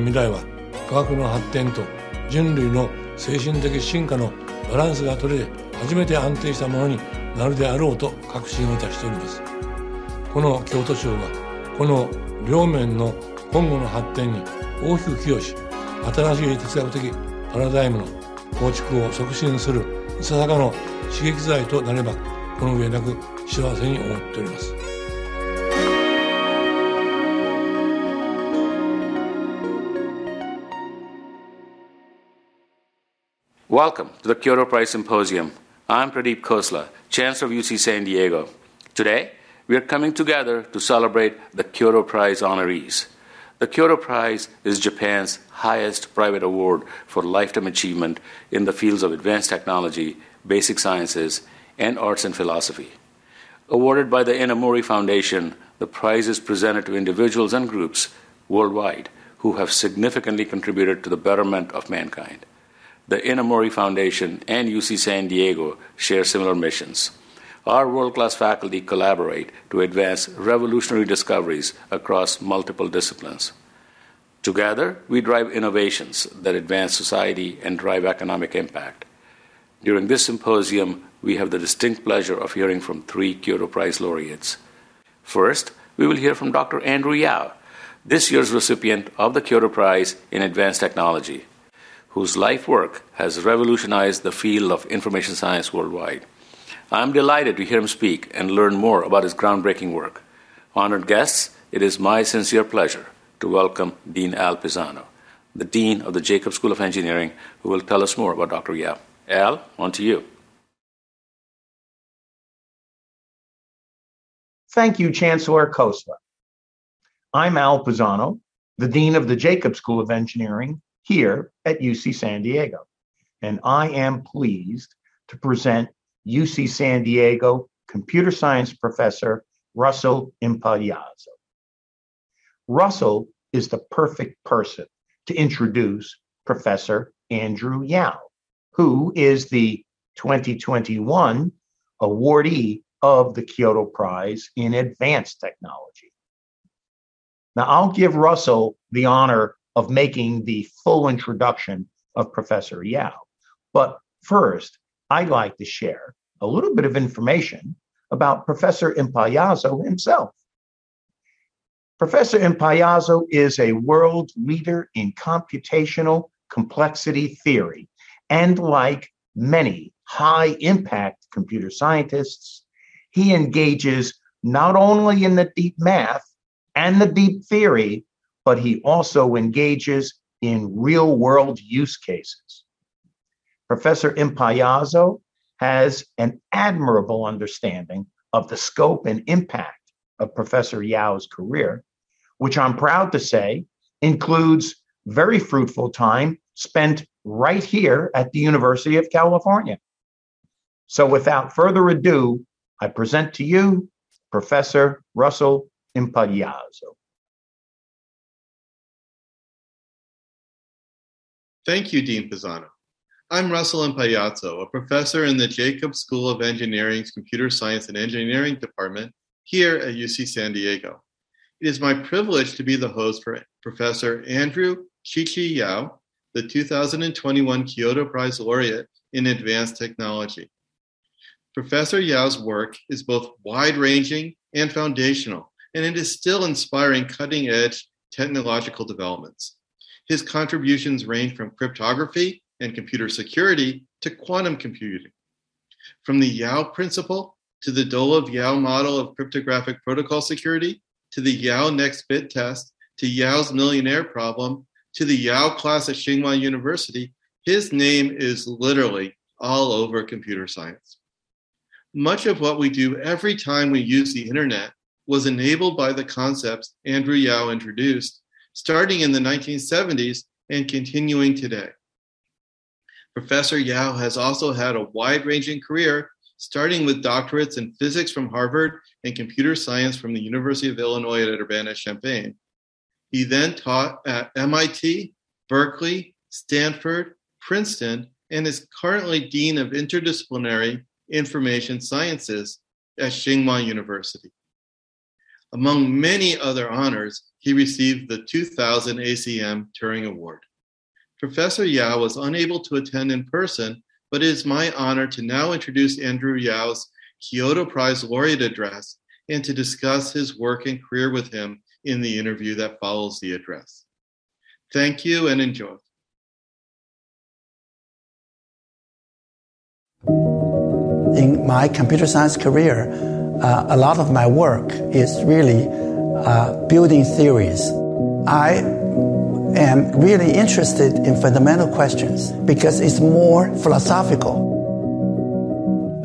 の未来は科学の発展と人類の精神的進化のバランスが取れ初めて安定したものになるであろうと確信をいたしております。この京都賞がこの両面の今後の発展に大きく寄与し新しい哲学的パラダイムの構築を促進するいささかの刺激剤となればこの上なく幸せに思っております。Welcome to the Kyoto Prize Symposium. I'm Pradeep Khosla, Chancellor of UC San Diego. Today, we are coming together to celebrate the Kyoto Prize honorees. The Kyoto Prize is Japan's highest private award for lifetime achievement in the fields of advanced technology, basic sciences, and arts and philosophy. Awarded by the Inamori Foundation, the prize is presented to individuals and groups worldwide who have significantly contributed to the betterment of mankind. The Inamori Foundation and UC San Diego share similar missions. Our world class faculty collaborate to advance revolutionary discoveries across multiple disciplines. Together, we drive innovations that advance society and drive economic impact. During this symposium, we have the distinct pleasure of hearing from three Kyoto Prize laureates. First, we will hear from Dr. Andrew Yao, this year's recipient of the Kyoto Prize in Advanced Technology whose life work has revolutionized the field of information science worldwide. I'm delighted to hear him speak and learn more about his groundbreaking work. Honored guests, it is my sincere pleasure to welcome Dean Al Pisano. the Dean of the Jacobs School of Engineering, who will tell us more about Dr. Yao. Al, on to you. Thank you, Chancellor Khosla. I'm Al Pisano, the Dean of the Jacobs School of Engineering here at UC San Diego, and I am pleased to present UC San Diego computer science professor Russell Impagliazzo. Russell is the perfect person to introduce Professor Andrew Yao, who is the 2021 awardee of the Kyoto Prize in Advanced Technology. Now, I'll give Russell the honor of making the full introduction of Professor Yao. But first, I'd like to share a little bit of information about Professor Impagliazzo himself. Professor Impagliazzo is a world leader in computational complexity theory, and like many high impact computer scientists, he engages not only in the deep math and the deep theory, but he also engages in real world use cases. Professor Impagliazzo has an admirable understanding of the scope and impact of Professor Yao's career, which I'm proud to say includes very fruitful time spent right here at the University of California. So, without further ado, I present to you Professor Russell Impagliazzo. Thank you, Dean Pisano. I'm Russell Impagliazzo, a professor in the Jacobs School of Engineering's Computer Science and Engineering Department here at UC San Diego. It is my privilege to be the host for Professor Andrew Chi-Chi Yao, the 2021 Kyoto Prize laureate in advanced technology. Professor Yao's work is both wide ranging and foundational, and it is still inspiring cutting edge technological developments. His contributions range from cryptography and computer security to quantum computing. From the Yao principle to the Dolev Yao model of cryptographic protocol security to the Yao next bit test to Yao's millionaire problem to the Yao class at Tsinghua University, his name is literally all over computer science. Much of what we do every time we use the internet was enabled by the concepts Andrew Yao introduced, starting in the 1970s and continuing today. Professor Yao has also had a wide ranging career, starting with doctorates in physics from Harvard and computer science from the University of Illinois at Urbana Champaign. He then taught at MIT, Berkeley, Stanford, Princeton, and is currently Dean of Interdisciplinary Information Sciences at Tsinghua University. Among many other honors, he received the 2000 ACM Turing Award. Professor Yao was unable to attend in person, but it is my honor to now introduce Andrew Yao's Kyoto Prize laureate address and to discuss his work and career with him in the interview that follows the address. Thank you and enjoy. In my computer science career, uh, a lot of my work is really uh, building theories. I am really interested in fundamental questions because it's more philosophical.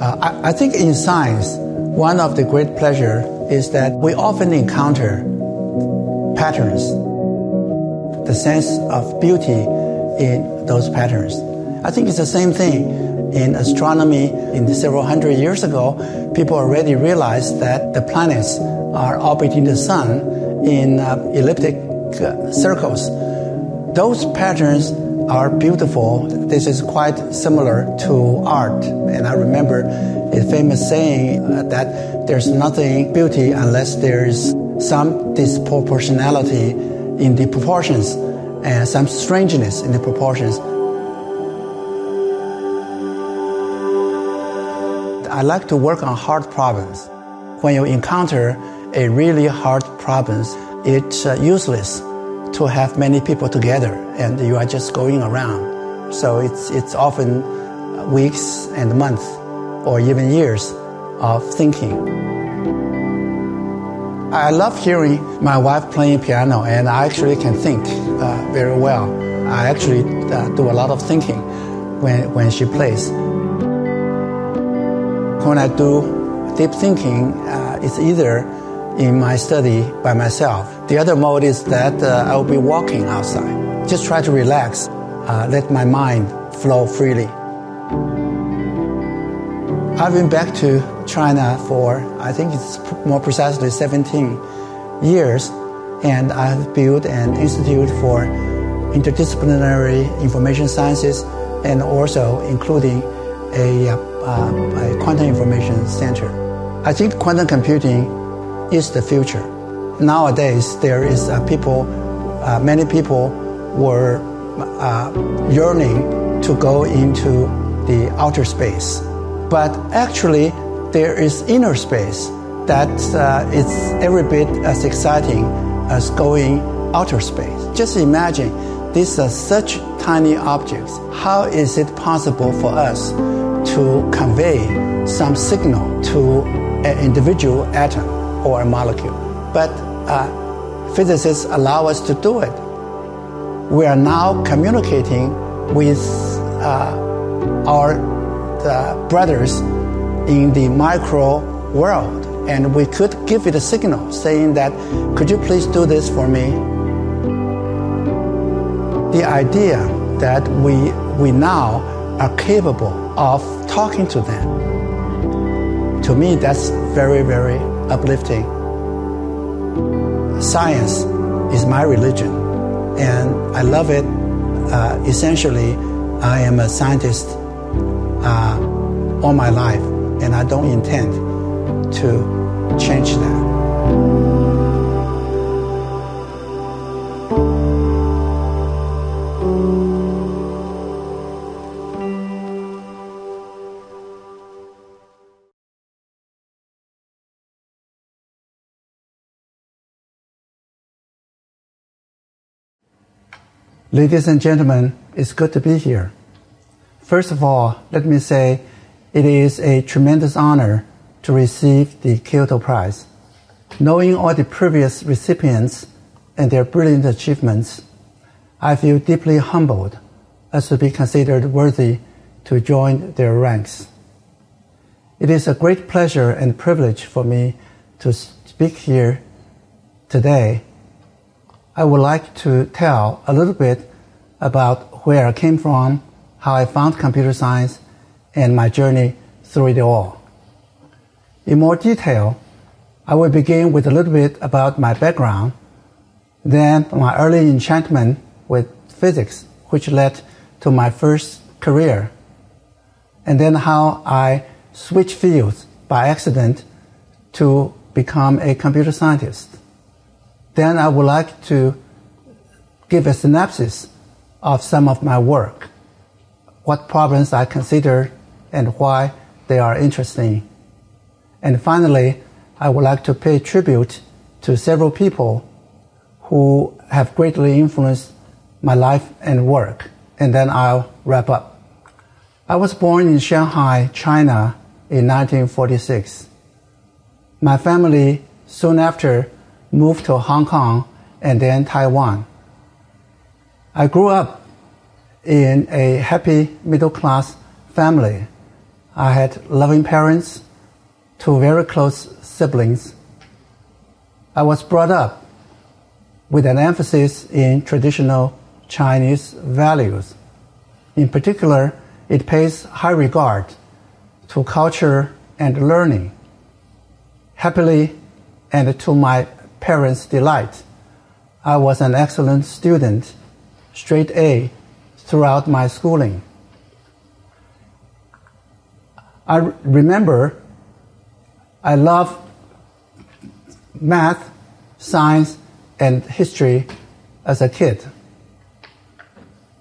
Uh, I, I think in science, one of the great pleasure is that we often encounter patterns, the sense of beauty in those patterns. I think it's the same thing in astronomy. In several hundred years ago, people already realized that the planets are orbiting the sun in uh, elliptic uh, circles those patterns are beautiful. This is quite similar to art. And I remember a famous saying uh, that there's nothing beauty unless there's some disproportionality in the proportions and some strangeness in the proportions. I like to work on hard problems. When you encounter a really hard problem, it's uh, useless to have many people together and you are just going around. So it's, it's often weeks and months or even years of thinking. I love hearing my wife playing piano and I actually can think uh, very well. I actually uh, do a lot of thinking when, when she plays. When I do deep thinking, uh, it's either in my study by myself. The other mode is that uh, I will be walking outside. Just try to relax, uh, let my mind flow freely. I've been back to China for, I think it's more precisely 17 years, and I've built an institute for interdisciplinary information sciences and also including a, uh, a quantum information center. I think quantum computing is the future. Nowadays, there is uh, people, uh, many people were uh, yearning to go into the outer space. But actually, there is inner space that uh, is every bit as exciting as going outer space. Just imagine these are such tiny objects. How is it possible for us to convey some signal to an individual atom or a molecule? But uh, physicists allow us to do it. We are now communicating with uh, our uh, brothers in the micro world, and we could give it a signal saying that, could you please do this for me? The idea that we, we now are capable of talking to them, to me, that's very, very uplifting. Science is my religion, and I love it. Uh, essentially, I am a scientist uh, all my life, and I don't intend to change that. Ladies and gentlemen, it's good to be here. First of all, let me say it is a tremendous honor to receive the Kyoto Prize. Knowing all the previous recipients and their brilliant achievements, I feel deeply humbled as to be considered worthy to join their ranks. It is a great pleasure and privilege for me to speak here today I would like to tell a little bit about where I came from, how I found computer science, and my journey through it all. In more detail, I will begin with a little bit about my background, then my early enchantment with physics, which led to my first career, and then how I switched fields by accident to become a computer scientist. Then I would like to give a synopsis of some of my work, what problems I consider and why they are interesting. And finally, I would like to pay tribute to several people who have greatly influenced my life and work. And then I'll wrap up. I was born in Shanghai, China in 1946. My family soon after moved to Hong Kong and then Taiwan. I grew up in a happy middle class family. I had loving parents, two very close siblings. I was brought up with an emphasis in traditional Chinese values. In particular, it pays high regard to culture and learning. Happily, and to my parents' delight. I was an excellent student, straight A, throughout my schooling. I remember I loved math, science, and history as a kid.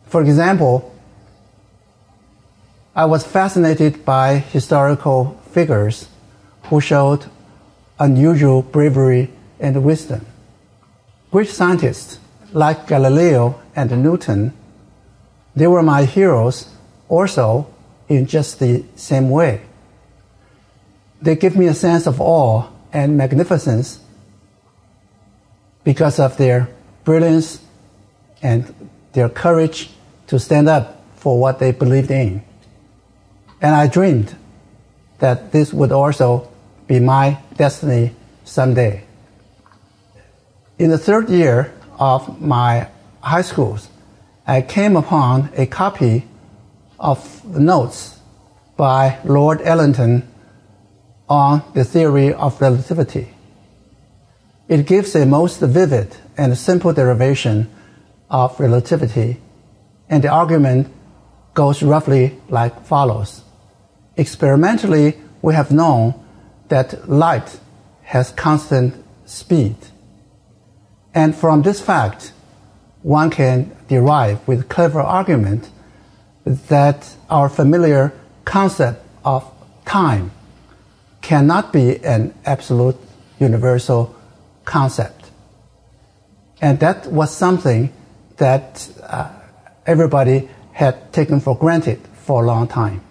For example, I was fascinated by historical figures who showed unusual bravery and wisdom. Great scientists like Galileo and Newton, they were my heroes also in just the same way. They give me a sense of awe and magnificence because of their brilliance and their courage to stand up for what they believed in. And I dreamed that this would also be my destiny someday. In the third year of my high school, I came upon a copy of notes by Lord Eddington on the theory of relativity. It gives a most vivid and simple derivation of relativity, and the argument goes roughly like follows. Experimentally, we have known that light has constant speed. And from this fact, one can derive with clever argument that our familiar concept of time cannot be an absolute universal concept. And that was something that uh, everybody had taken for granted for a long time.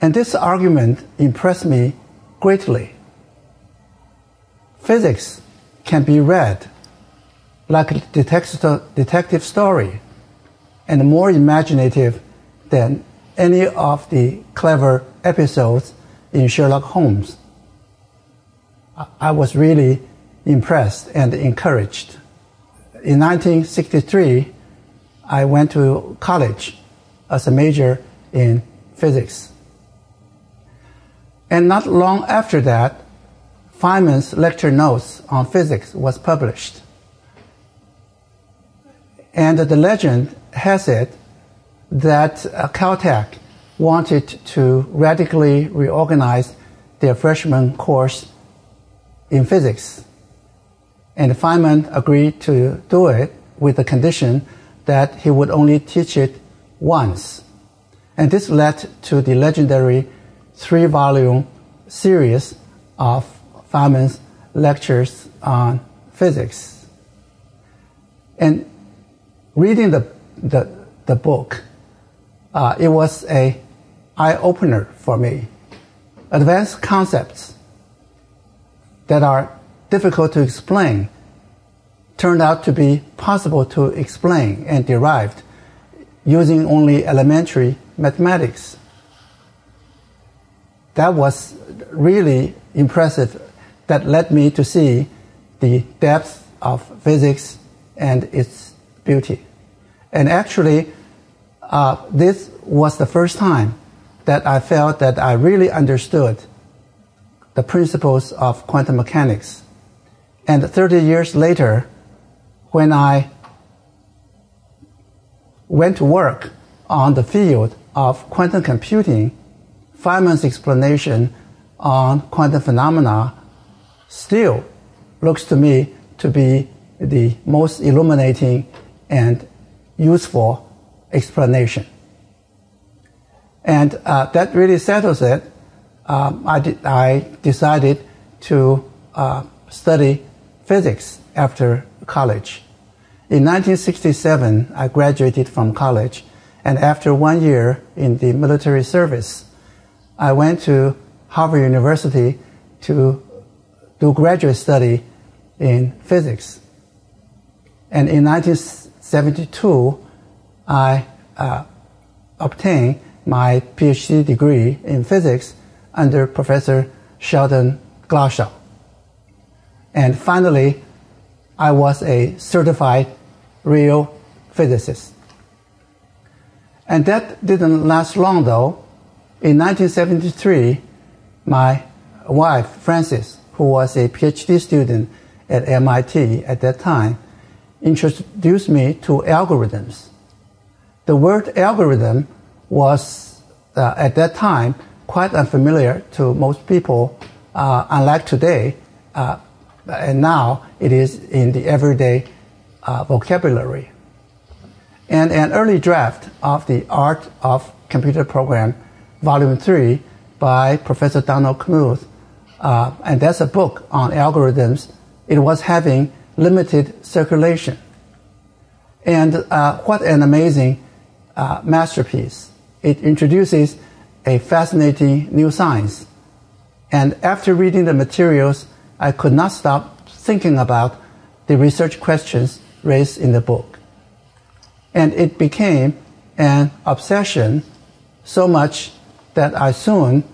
And this argument impressed me greatly. Physics can be read like a detective story and more imaginative than any of the clever episodes in Sherlock Holmes. I was really impressed and encouraged. In 1963, I went to college as a major in physics. And not long after that, Feynman's lecture notes on physics was published. And the legend has it that uh, Caltech wanted to radically reorganize their freshman course in physics. And Feynman agreed to do it with the condition that he would only teach it once. And this led to the legendary three volume series of Feynman's lectures on physics. And reading the, the, the book, uh, it was a eye opener for me. Advanced concepts that are difficult to explain turned out to be possible to explain and derived using only elementary mathematics. That was really impressive. That led me to see the depth of physics and its beauty. And actually, uh, this was the first time that I felt that I really understood the principles of quantum mechanics. And 30 years later, when I went to work on the field of quantum computing, Feynman's explanation on quantum phenomena still looks to me to be the most illuminating and useful explanation. And uh, that really settles it. Um, I, I decided to uh, study physics after college. In 1967, I graduated from college, and after one year in the military service, I went to Harvard University to do graduate study in physics. And in 1972, I uh, obtained my PhD degree in physics under Professor Sheldon Glashow. And finally, I was a certified real physicist. And that didn't last long though. In 1973, my wife, Frances, who was a PhD student at MIT at that time, introduced me to algorithms. The word algorithm was uh, at that time quite unfamiliar to most people, uh, unlike today. Uh, and now it is in the everyday uh, vocabulary. And an early draft of the Art of Computer Program, Volume 3, by Professor Donald Knuth, uh, and that's a book on algorithms. It was having limited circulation. And uh, what an amazing uh, masterpiece it introduces a fascinating new science. And after reading the materials, I could not stop thinking about the research questions raised in the book. And it became an obsession so much that I soon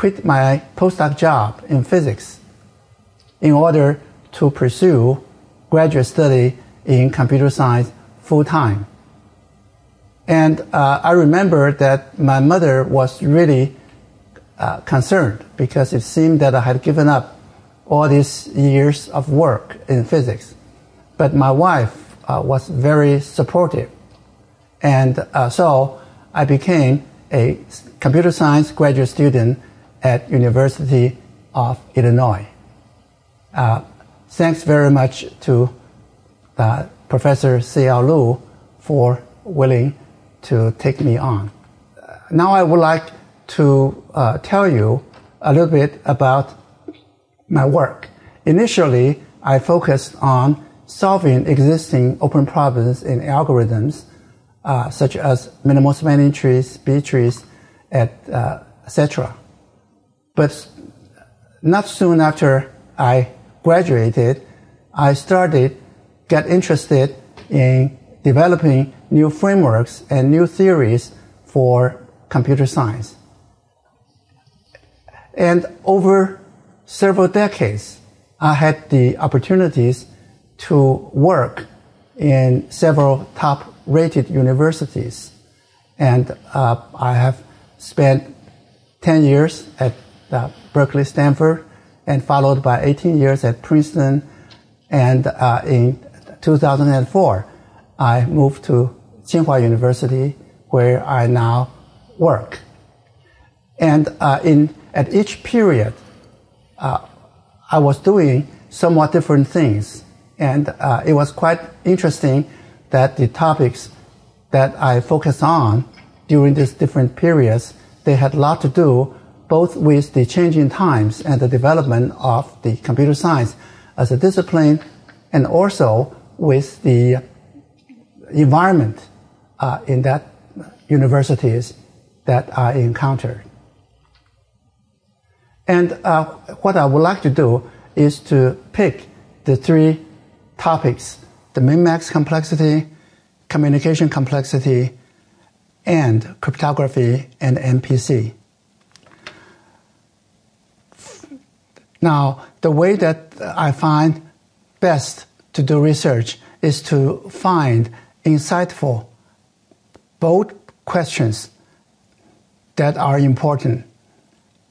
quit my postdoc job in physics in order to pursue graduate study in computer science full time. And uh, I remember that my mother was really uh, concerned because it seemed that I had given up all these years of work in physics. But my wife uh, was very supportive. And uh, so I became a computer science graduate student at University of Illinois. Uh, thanks very much to uh, Professor C.L. Liu for willing to take me on. Now I would like to uh, tell you a little bit about my work. Initially, I focused on solving existing open problems in algorithms, uh, such as minimal spanning trees, B trees, etc. But not soon after I graduated, I started get interested in developing new frameworks and new theories for computer science. And over several decades, I had the opportunities to work in several top rated universities. And uh, I have spent 10 years at Berkeley, Stanford, and followed by 18 years at Princeton. And uh, in 2004, I moved to Tsinghua University, where I now work. And uh, in, at each period, uh, I was doing somewhat different things. And uh, it was quite interesting that the topics that I focused on during these different periods, they had a lot to do both with the changing times and the development of the computer science as a discipline and also with the environment uh, in that universities that I encountered. And uh, what I would like to do is to pick the three topics the min-max complexity, communication complexity, and cryptography and MPC. Now, the way that I find best to do research is to find insightful, bold questions that are important.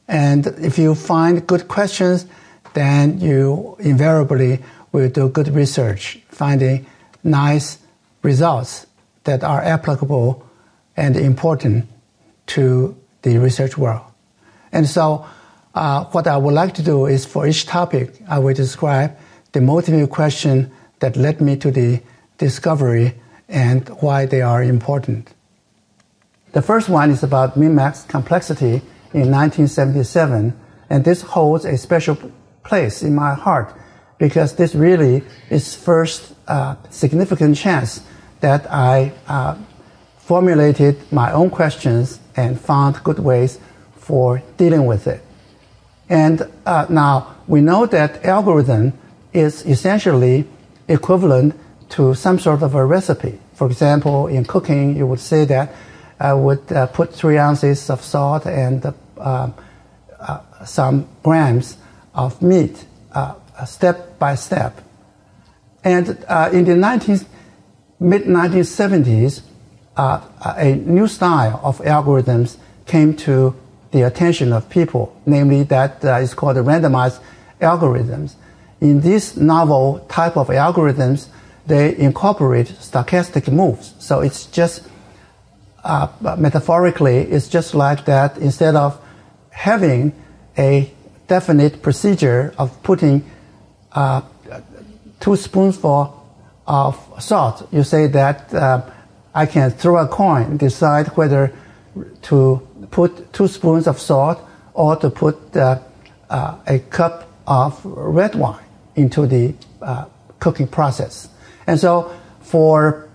And if you find good questions, then you invariably will do good research, finding nice results that are applicable and important to the research world. And so uh, what I would like to do is for each topic, I will describe the motivating question that led me to the discovery and why they are important. The first one is about min-max complexity in 1977, and this holds a special place in my heart because this really is first uh, significant chance that I uh, formulated my own questions and found good ways for dealing with it. And uh, now we know that algorithm is essentially equivalent to some sort of a recipe. For example, in cooking, you would say that I would uh, put three ounces of salt and uh, uh, some grams of meat, uh, step by step. And uh, in the 19, mid 1970s, uh, a new style of algorithms came to the attention of people, namely that uh, is called randomized algorithms. In this novel type of algorithms, they incorporate stochastic moves. So it's just, uh, metaphorically, it's just like that instead of having a definite procedure of putting uh, two spoonfuls of salt, you say that uh, I can throw a coin, decide whether to put two spoons of salt or to put uh, uh, a cup of red wine into the uh, cooking process. And so for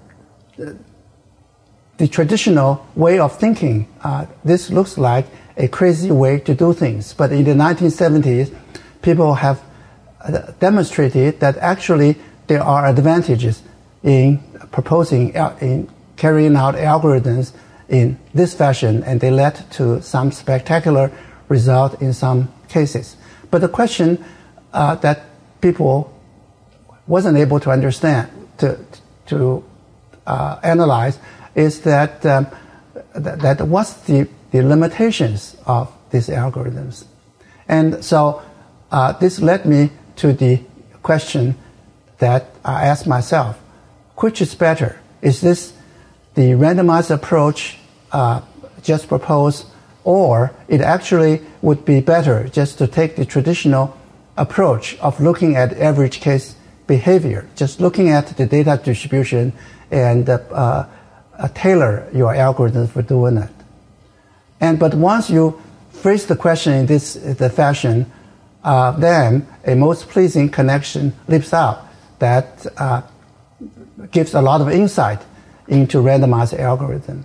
the traditional way of thinking, uh, this looks like a crazy way to do things. But in the 1970s, people have uh, demonstrated that actually there are advantages in proposing, uh, in carrying out algorithms in this fashion, and they led to some spectacular result in some cases. But the question uh, that people wasn't able to understand to to uh, analyze is that um, th- that what's the, the limitations of these algorithms, and so uh, this led me to the question that I asked myself: which is better? Is this the randomized approach uh, just proposed, or it actually would be better just to take the traditional approach of looking at average case behavior, just looking at the data distribution and uh, uh, tailor your algorithm for doing it. And but once you phrase the question in this the fashion, uh, then a most pleasing connection leaps out that uh, gives a lot of insight into randomized algorithm.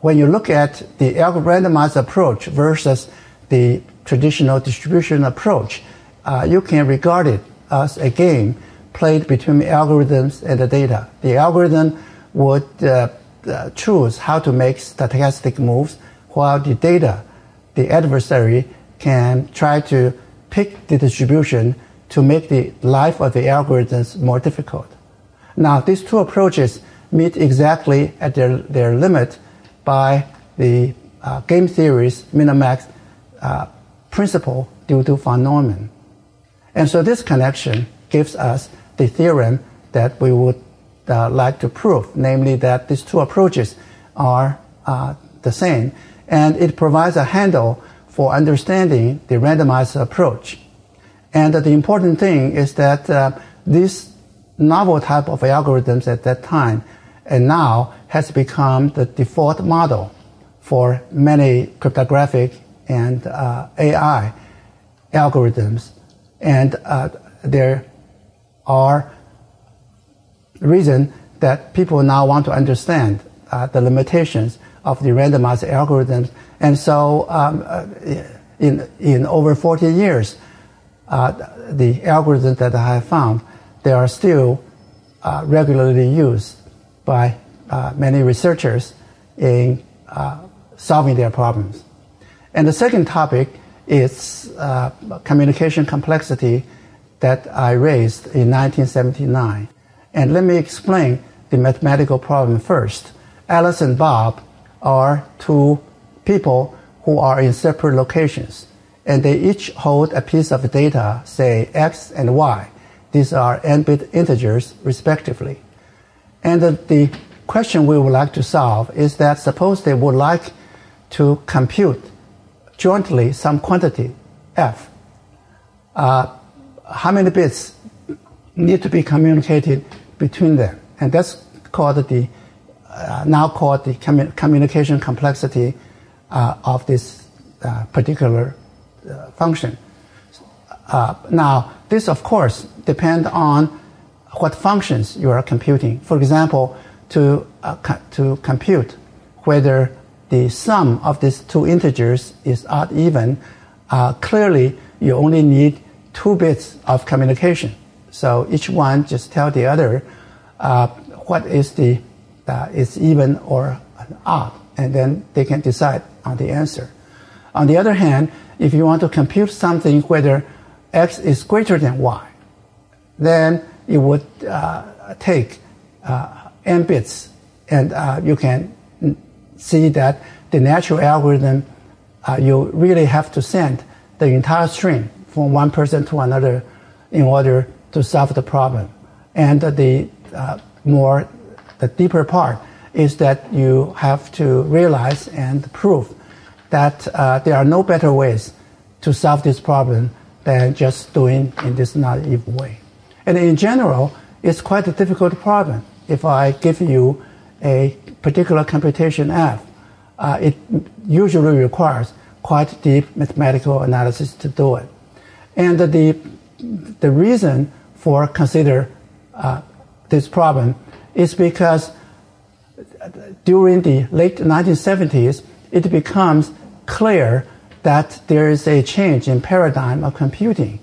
When you look at the randomized approach versus the traditional distribution approach, uh, you can regard it as a game played between algorithms and the data. The algorithm would uh, uh, choose how to make stochastic moves, while the data, the adversary, can try to pick the distribution to make the life of the algorithms more difficult. Now, these two approaches meet exactly at their, their limit by the uh, game theory's minimax uh, principle due to von Neumann. And so this connection gives us the theorem that we would uh, like to prove, namely that these two approaches are uh, the same, and it provides a handle for understanding the randomized approach. And the important thing is that uh, this novel type of algorithms at that time and now has become the default model for many cryptographic and uh, AI algorithms. And uh, there are reasons that people now want to understand uh, the limitations of the randomized algorithms. And so, um, uh, in, in over 40 years, uh, the algorithms that I have found, they are still uh, regularly used by uh, many researchers in uh, solving their problems. And the second topic is uh, communication complexity that I raised in 1979. And let me explain the mathematical problem first. Alice and Bob are two people who are in separate locations, and they each hold a piece of data, say x and y. These are n-bit integers, respectively. And the, the question we would like to solve is that suppose they would like to compute jointly some quantity f. Uh, how many bits need to be communicated between them? And that's called the uh, now called the commu- communication complexity uh, of this uh, particular uh, function. Uh, now, this of course depends on what functions you are computing. For example, to, uh, to compute whether the sum of these two integers is odd even, uh, clearly you only need two bits of communication. So each one just tell the other uh, what is the uh, is even or odd, and then they can decide on the answer. On the other hand, if you want to compute something whether x is greater than y, then it would uh, take uh, n bits, and uh, you can see that the natural algorithm, uh, you really have to send the entire string from one person to another in order to solve the problem. And the uh, more, the deeper part is that you have to realize and prove that uh, there are no better ways to solve this problem than just doing in this naive way. And in general, it's quite a difficult problem. If I give you a particular computation F, uh, it usually requires quite deep mathematical analysis to do it. And the, the reason for consider uh, this problem is because during the late 1970s, it becomes clear that there is a change in paradigm of computing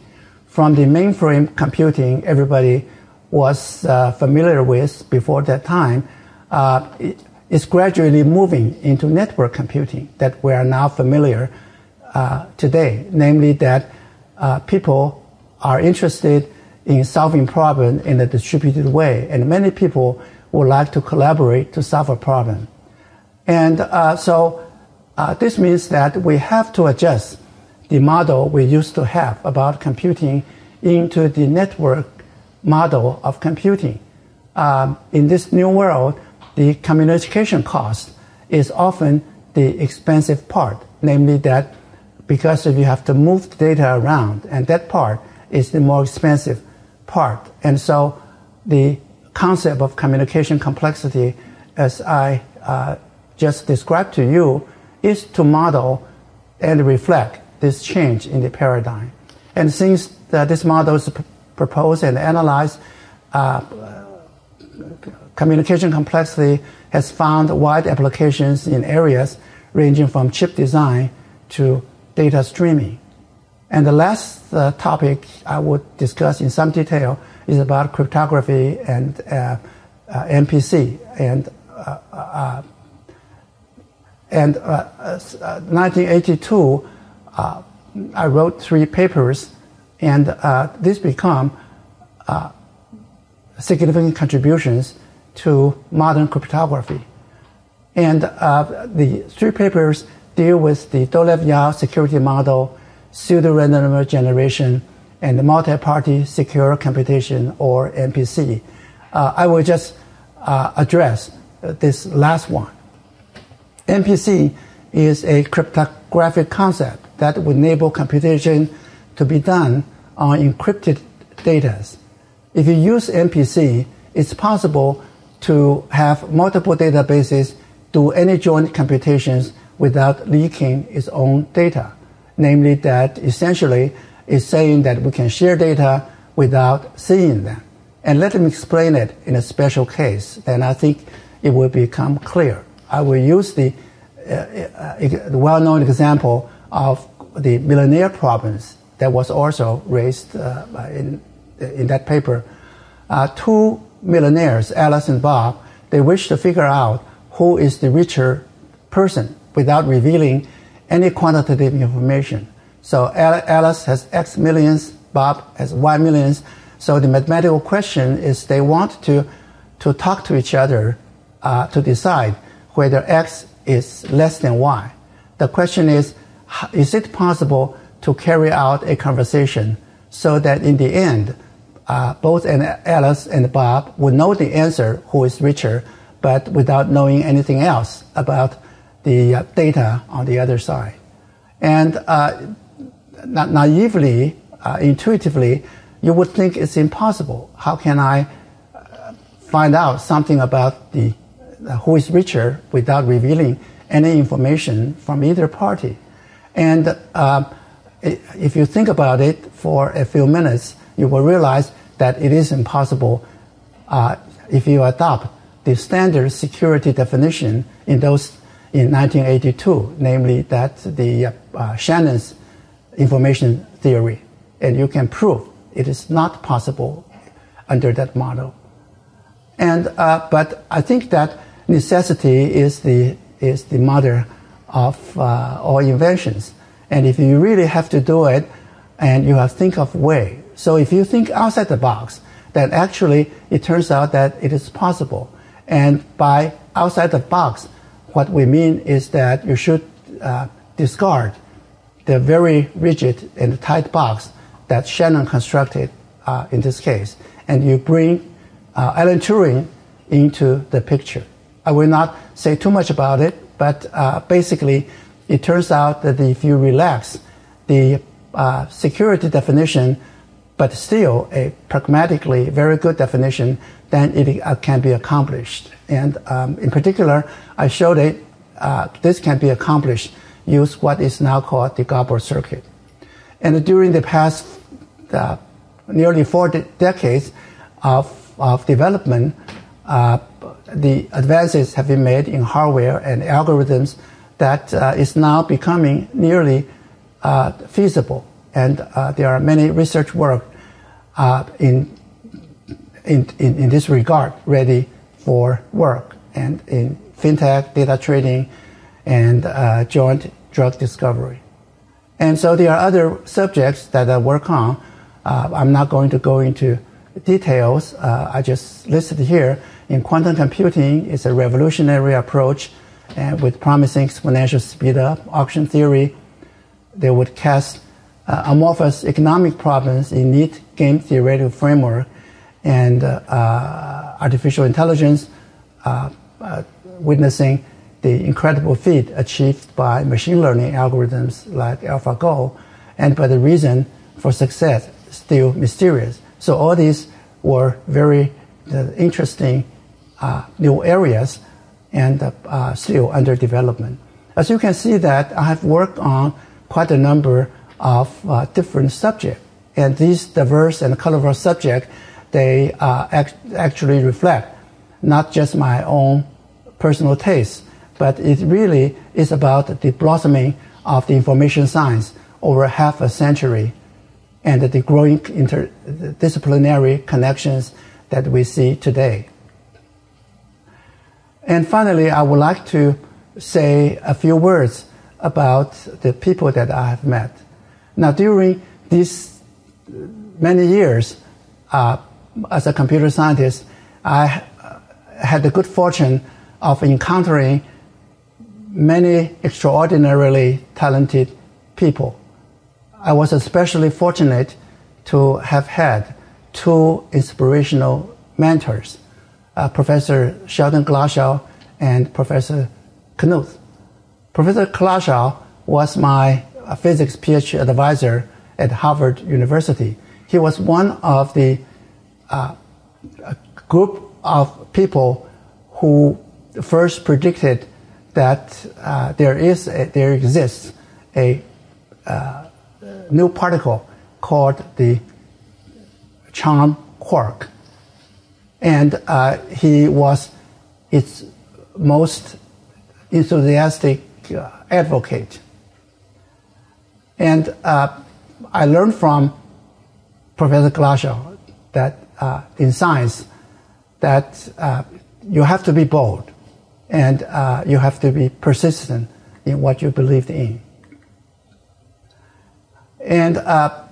from the mainframe computing everybody was uh, familiar with before that time, uh, is gradually moving into network computing that we are now familiar uh, today, namely that uh, people are interested in solving problems in a distributed way, and many people would like to collaborate to solve a problem. And uh, so uh, this means that we have to adjust the model we used to have about computing into the network model of computing. Um, in this new world, the communication cost is often the expensive part, namely that because if you have to move the data around, and that part is the more expensive part. And so the concept of communication complexity, as I uh, just described to you, is to model and reflect this change in the paradigm. And since uh, this model is pr- proposed and analyzed, uh, communication complexity has found wide applications in areas ranging from chip design to data streaming. And the last uh, topic I would discuss in some detail is about cryptography and uh, uh, MPC. And, uh, uh, and 1982, uh, I wrote three papers, and these become significant contributions to modern cryptography. And the three papers deal with the Dolev-Yao security model, pseudo-random number generation, and multi-party secure computation, or MPC. Uh, I will just uh, address this last one. MPC is a cryptographic concept that would enable computation to be done on encrypted data. If you use MPC, it's possible to have multiple databases do any joint computations without leaking its own data. Namely, that essentially is saying that we can share data without seeing them. And let me explain it in a special case, then I think it will become clear. I will use the, uh, uh, well-known example of the millionaire problems that was also raised uh, in, in that paper. Uh, two millionaires, Alice and Bob, they wish to figure out who is the richer person without revealing any quantitative information. So Alice has X millions, Bob has Y millions. So the mathematical question is they want to, to talk to each other uh, to decide whether X is less than Y. The question is, is it possible to carry out a conversation so that in the end, uh, both Alice and Bob would know the answer who is richer, but without knowing anything else about the uh, data on the other side. And uh, na- naively, uh, intuitively, you would think it's impossible. How can I uh, find out something about the who is richer without revealing any information from either party? And uh, if you think about it for a few minutes, you will realize that it is impossible if you adopt the standard security definition in those in 1982, namely that the uh, Shannon's information theory, and you can prove it is not possible under that model. And uh, but I think that necessity is the is the mother of uh, all inventions, and if you really have to do it, and you have to think of way. So if you think outside the box, then actually it turns out that it is possible. And by outside the box, what we mean is that you should uh, discard the very rigid and tight box that Shannon constructed uh, in this case, and you bring uh, Alan Turing into the picture. I will not say too much about it, but uh, basically, it turns out that if you relax the uh, security definition, but still a pragmatically very good definition, then it uh, can be accomplished. And um, in particular, I showed it, uh, this can be accomplished use what is now called the garbled circuit. And during the past uh, nearly four de- decades of, of development, uh, the advances have been made in hardware and algorithms that uh, is now becoming nearly uh, feasible. And uh, there are many research work uh, in, in, in, this regard ready for work. and in fintech, data trading, and uh, joint drug discovery. And so there are other subjects that I work on. Uh, I'm not going to go into details. I just listed here. In quantum computing, it's a revolutionary approach and with promising exponential speed up. Auction theory, they would cast uh, amorphous economic problems in neat game theoretical framework and uh, uh, artificial intelligence uh, uh, witnessing the incredible feat achieved by machine learning algorithms like AlphaGo, and by the reason for success still mysterious. So all these were very uh, interesting uh, new areas and uh, still under development. As you can see that I have worked on quite a number of uh, different subjects, and these diverse and colorful subjects, they uh, act- actually reflect not just my own personal taste, but it really is about the blossoming of the information science over half a century and the growing interdisciplinary connections that we see today. And finally, I would like to say a few words about the people that I have met. Now, during these many years uh, as a computer scientist, I had the good fortune of encountering many extraordinarily talented people. I was especially fortunate to have had two inspirational mentors, uh, Professor Sheldon Glashow and Professor Knuth. Professor Glashow was my uh, physics PhD advisor at Harvard University. He was one of the uh, group of people who first predicted that uh, there is a, there exists a uh, new particle called the charm quark, and uh, he was its most enthusiastic uh, advocate. And uh, I learned from Professor Glashow that uh, in science that you have to be bold and uh, you have to be persistent in what you believed in. And uh,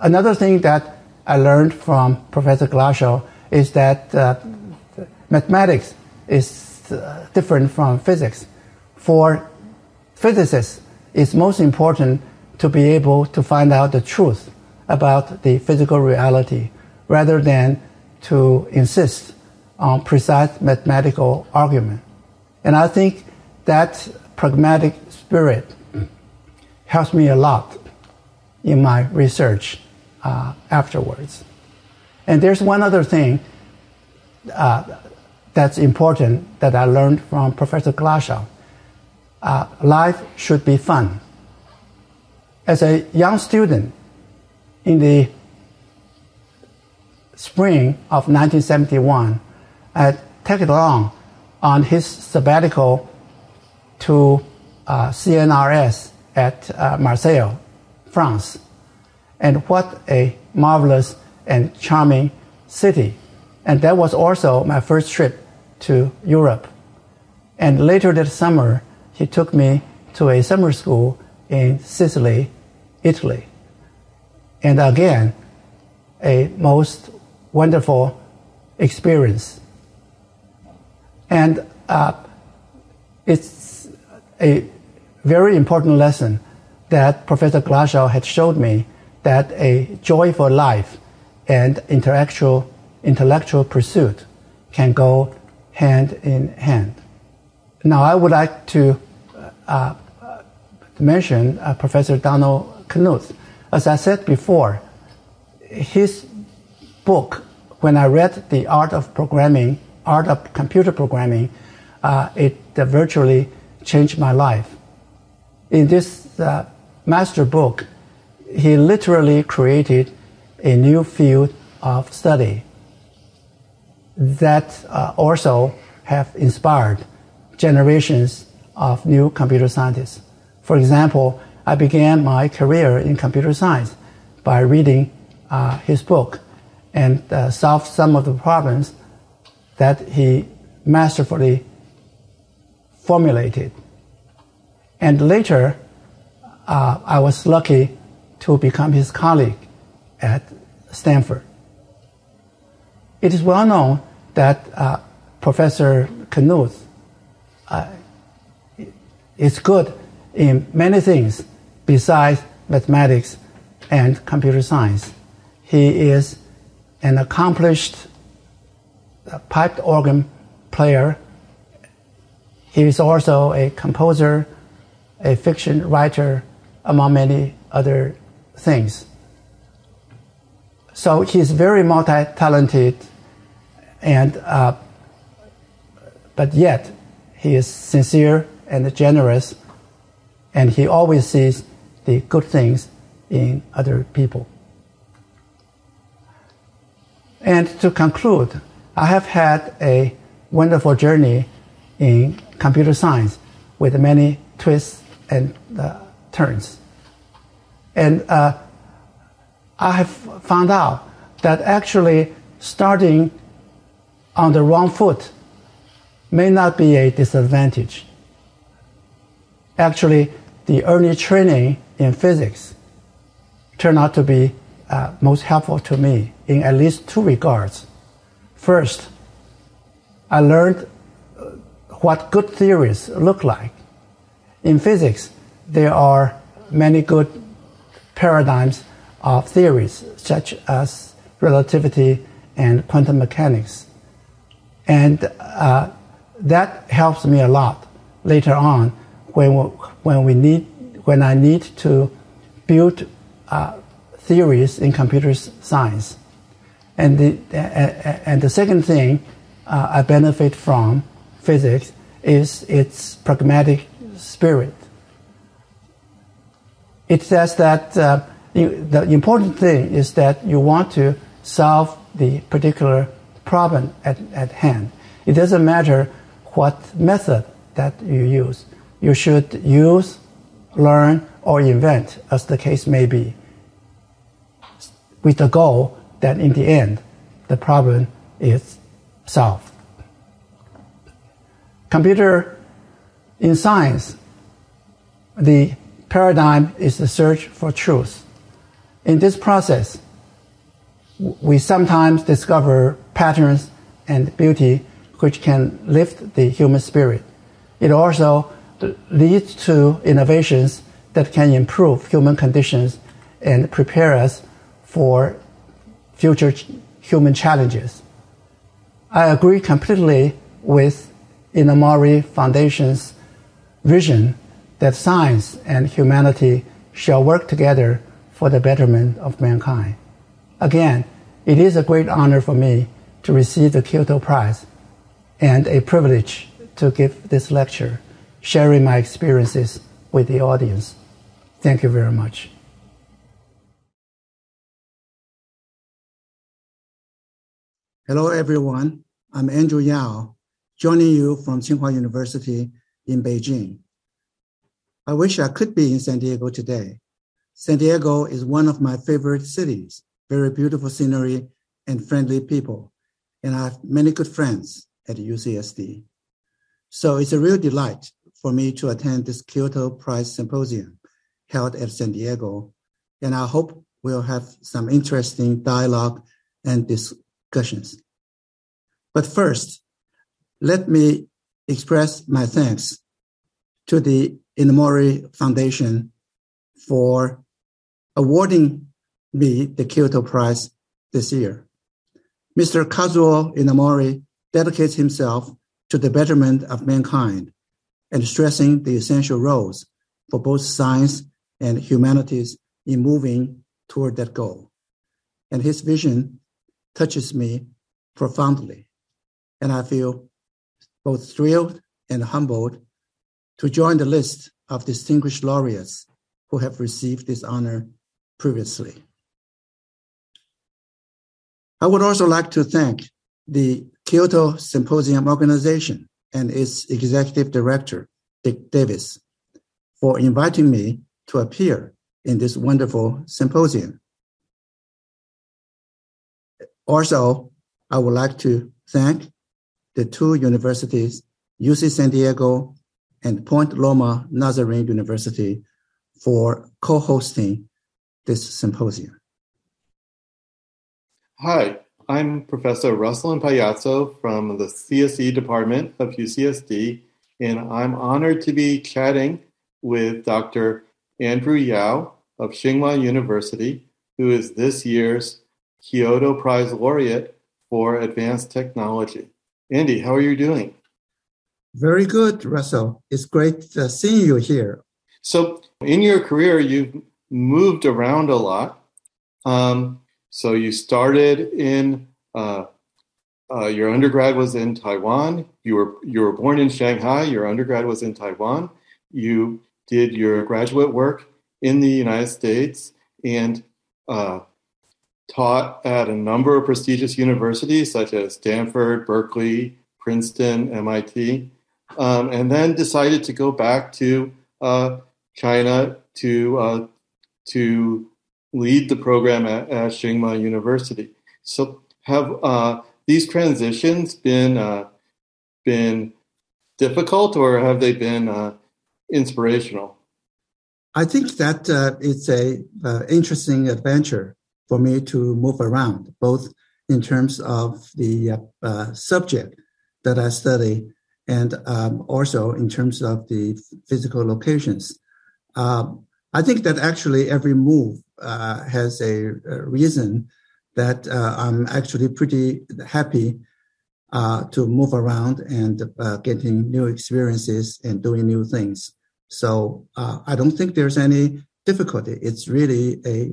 another thing that I learned from Professor Glashow is that uh, mathematics is uh, different from physics. For physicists, it's most important to be able to find out the truth about the physical reality rather than to insist on precise mathematical argument. And I think that pragmatic spirit helps me a lot in my research uh, afterwards. And there's one other thing uh, that's important that I learned from Professor Glashow. Uh, life should be fun. As a young student in the spring of 1971, I tagged along on his sabbatical to uh, CNRS at uh, Marseille, France. And what a marvelous and charming city. And that was also my first trip to Europe. And later that summer, he took me to a summer school in Sicily, Italy. And again, a most wonderful experience. And uh, it's a very important lesson that Professor Glashow had showed me that a joyful life and intellectual, intellectual pursuit can go hand in hand. Now, I would like to uh, mention uh, Professor Donald Knuth. As I said before, his book, when I read The Art of Programming, art of computer programming, uh, it uh, virtually changed my life. In this uh, master book, he literally created a new field of study that uh, also have inspired generations of new computer scientists. For example, I began my career in computer science by reading uh, his book and uh, solved some of the problems that he masterfully formulated. And later, uh, I was lucky to become his colleague at Stanford. It is well known that uh, Professor Knuth uh, is good in many things besides mathematics and computer science. He is an accomplished uh, piped organ player. He is also a composer, a fiction writer, among many other things. So he's very multi-talented, and uh, but yet he is sincere and generous, and he always sees the good things in other people. And to conclude, I have had a wonderful journey in computer science with many twists and uh, turns. And uh, I have found out that actually starting on the wrong foot may not be a disadvantage. Actually, the early training in physics turned out to be uh, most helpful to me in at least two regards. First, I learned uh, what good theories look like. In physics, there are many good paradigms of theories, such as relativity and quantum mechanics. And uh, that helps me a lot later on when, when, we need, when I need to build uh, theories in computer science. And the, and the second thing uh, I benefit from physics is its pragmatic spirit. It says that uh, the important thing is that you want to solve the particular problem at, at hand. It doesn't matter what method that you use. You should use, learn, or invent, as the case may be, with the goal that in the end, the problem is solved. Computer in science, the paradigm is the search for truth. In this process, we sometimes discover patterns and beauty which can lift the human spirit. It also leads to innovations that can improve human conditions and prepare us for future human challenges. I agree completely with Inamori Foundation's vision that science and humanity shall work together for the betterment of mankind. Again, it is a great honor for me to receive the Kyoto Prize and a privilege to give this lecture, sharing my experiences with the audience. Thank you very much. Hello, everyone. I'm Andrew Yao, joining you from Tsinghua University in Beijing. I wish I could be in San Diego today. San Diego is one of my favorite cities, very beautiful scenery and friendly people, and I have many good friends at UCSD. So it's a real delight for me to attend this Kyoto Prize Symposium held at San Diego, and I hope we'll have some interesting dialogue and discussions. But first, let me express my thanks to the Inamori Foundation for awarding me the Kyoto Prize this year. Mr. Kazuo Inamori dedicates himself to the betterment of mankind and stressing the essential roles for both science and humanities in moving toward that goal. And his vision touches me profoundly. And I feel both thrilled and humbled to join the list of distinguished laureates who have received this honor previously. I would also like to thank the Kyoto Symposium organization and its executive director, Dick Davis, for inviting me to appear in this wonderful symposium. Also, I would like to thank the two universities, UC San Diego and Point Loma Nazarene University for co-hosting this symposium. Hi, I'm Professor Russell Impagliazzo from the CSE Department of UCSD, and I'm honored to be chatting with Dr. Andrew Yao of Tsinghua University, who is this year's Kyoto Prize laureate for advanced technology. Andy, how are you doing? Very good, Russell. It's great uh, seeing you here. So, in your career, you've moved around a lot. Um, so, you started in uh, uh, your undergrad was in Taiwan. You were you were born in Shanghai. Your undergrad was in Taiwan. You did your graduate work in the United States and uh, taught at a number of prestigious universities such as Stanford, Berkeley, Princeton, MIT, um, and then decided to go back to uh, China to uh, to lead the program at, at Tsinghua University. So, have uh, these transitions been uh, been difficult, or have they been uh, inspirational? I think that uh, it's a interesting adventure for me to move around, both in terms of the uh, uh, subject that I study and um, also in terms of the physical locations. Um, I think that actually every move uh, has a, a, reason that uh, I'm actually pretty happy uh, to move around and uh, getting new experiences and doing new things. So I don't think there's any difficulty. It's really a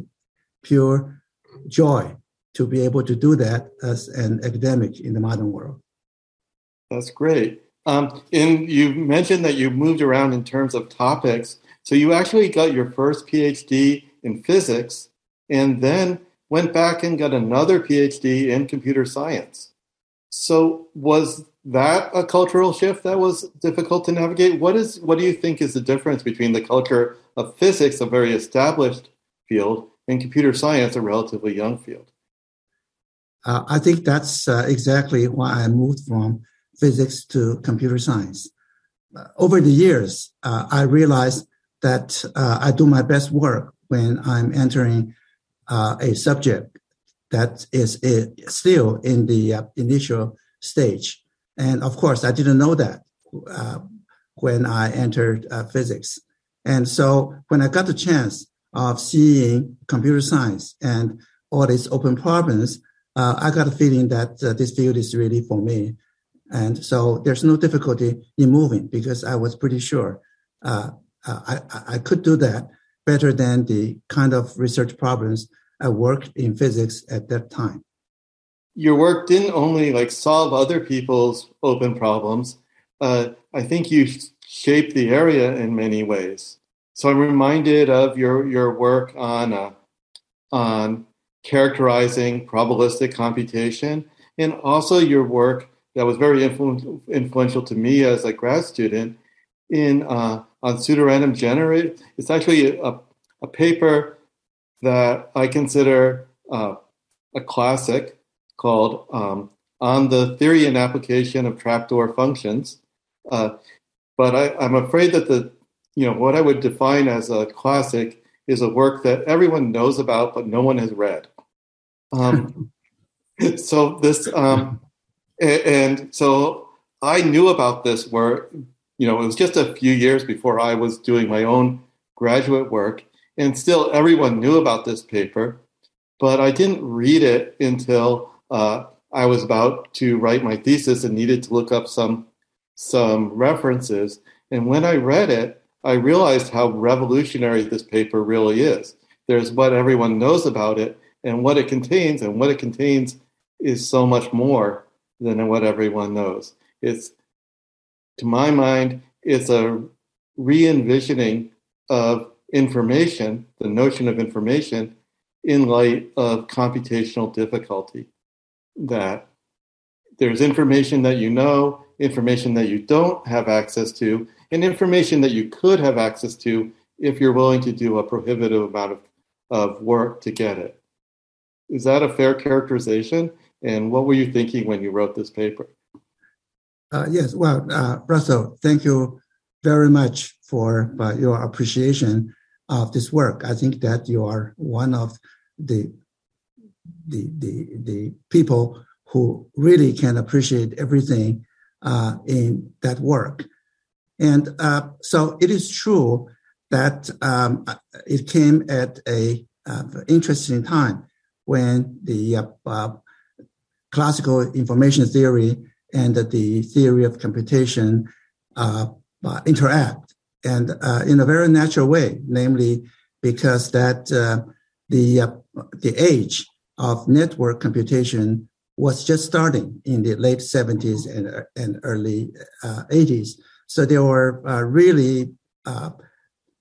pure joy to be able to do that as an academic in the modern world. That's great. Um, and you mentioned that you moved around in terms of topics. So you actually got your first PhD in physics and then went back and got another PhD in computer science. So was that a cultural shift that was difficult to navigate? What is what do you think is the difference between the culture of physics, a very established field, and computer science, a relatively young field? Uh, I think that's uh, exactly why I moved from physics to computer science. Uh, over the years, uh, I realized that uh, I do my best work when I'm entering uh, a subject that is, still in the initial stage. And of course, I didn't know that when I entered physics. And so when I got the chance of seeing computer science and all these open problems, uh, I got a feeling that uh, this field is really for me. And so there's no difficulty in moving because I was pretty sure uh, uh I, I could do that better than the kind of research problems I worked in physics at that time. Your work didn't only like solve other people's open problems. Uh, I think you shaped the area in many ways. So I'm reminded of your your work on uh, on characterizing probabilistic computation, and also your work that was very influ- influential to me as a grad student in uh, on pseudorandom generator. It's actually a, a paper that I consider uh, a classic called um, "On the Theory and Application of Trapdoor Functions." Uh, but I, I'm afraid that the you know, what I would define as a classic is a work that everyone knows about, but no one has read. Um, so this, um, and, and so I knew about this where, you know, it was just a few years before I was doing my own graduate work, and still everyone knew about this paper, but I didn't read it until uh, I was about to write my thesis and needed to look up some some references. And when I read it, I realized how revolutionary this paper really is. There's what everyone knows about it and what it contains, and what it contains is so much more than what everyone knows. It's, to my mind, it's a re envisioning of information, the notion of information, in light of computational difficulty. That there's information that you know, information that you don't have access to, and information that you could have access to if you're willing to do a prohibitive amount of, of work to get it. Is that a fair characterization? And what were you thinking when you wrote this paper? Uh, yes, well, uh, Russell, thank you very much for uh, your appreciation of this work. I think that you are one of the the the, the people who really can appreciate everything uh, in that work. And uh, so it is true that um, it came at a interesting time when the classical information theory and the theory of computation uh, interact, and in a very natural way, namely because that the the age of network computation was just starting in the late 70s and, and early uh, 80s. So there were uh, really uh,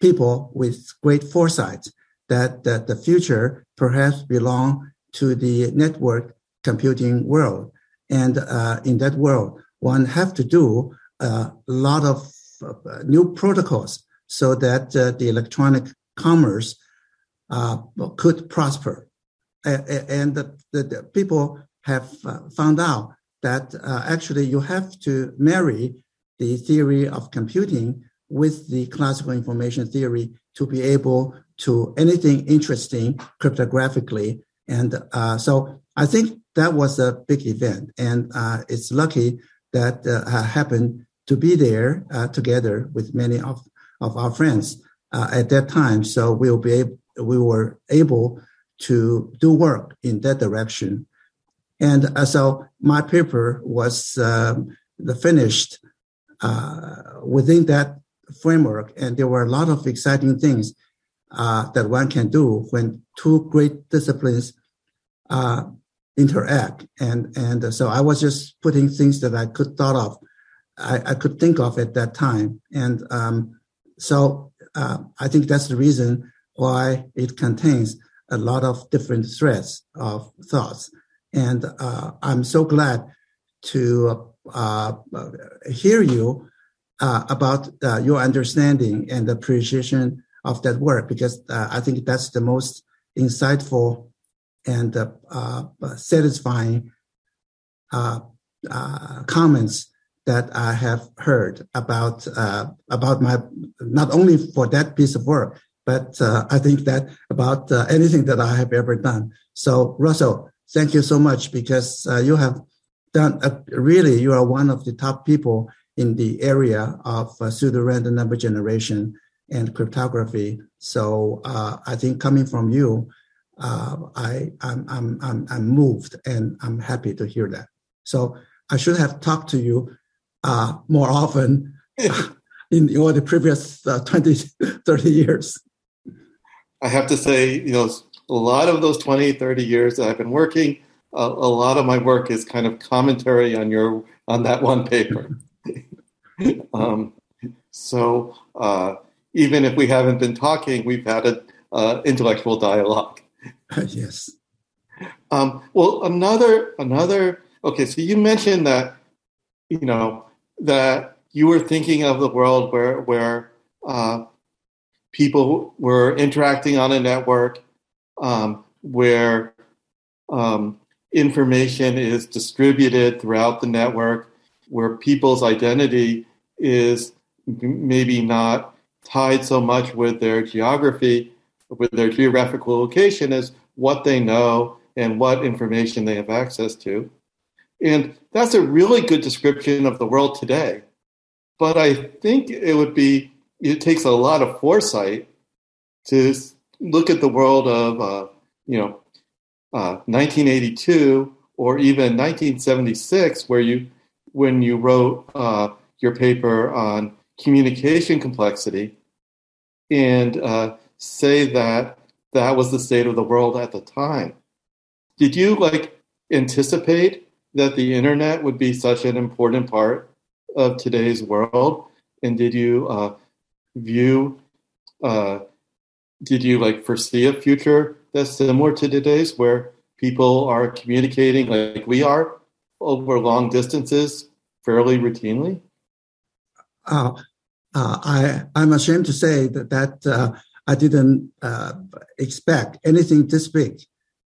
people with great foresight that, that the future perhaps belong to the network computing world. And uh, in that world, one have to do a lot of uh, new protocols so that uh, the electronic commerce could prosper. And the, the, people have uh, found out that uh, actually you have to marry the theory of computing with the classical information theory to be able to anything interesting cryptographically. And uh, so I think that was a big event, and uh, it's lucky that uh, happened to be there uh, together with many of, of our friends at that time. So we'll be able, we were able to do work in that direction. And uh, so my paper was um, finished uh, within that framework, and there were a lot of exciting things uh, that one can do when two great disciplines uh, interact. And and so I was just putting things that I could thought of, I, I could think of at that time, and um, so uh, I think that's the reason why it contains a lot of different threads of thoughts. And uh, I'm so glad to uh, hear you uh, about uh, your understanding and appreciation of that work because uh, I think that's the most insightful and uh, satisfying comments that I have heard about about my not only for that piece of work, but I think that about anything that I have ever done. So Russell, thank you so much because uh, you have done a, really you are one of the top people in the area of uh, pseudo random number generation and cryptography. So uh, I think coming from you, uh, I I'm, I'm I'm I'm moved and I'm happy to hear that. So I should have talked to you uh, more often in all the previous uh, 20, 30 years. I have to say, you know, a lot of those 20, 30 years that I've been working, a, a lot of my work is kind of commentary on your on that one paper. um, so uh, even if we haven't been talking, we've had an uh, intellectual dialogue. yes. Um, well, another another. Okay, so you mentioned that you know that you were thinking of the world where where uh, people were interacting on a network um, where um, information is distributed throughout the network, where people's identity is maybe not tied so much with their geography, with their geographical location, as what they know and what information they have access to. And that's a really good description of the world today. But I think it would be, it takes a lot of foresight to look at the world of uh, you know uh, 1982 or even 1976, where you when you wrote uh, your paper on communication complexity, and uh, say that that was the state of the world at the time. Did you like anticipate that the internet would be such an important part of today's world? And did you uh, view uh, did you like foresee a future that's similar to today's where people are communicating like we are over long distances fairly routinely? Uh, uh, I, I'm ashamed to say that, that uh, I didn't uh, expect anything this big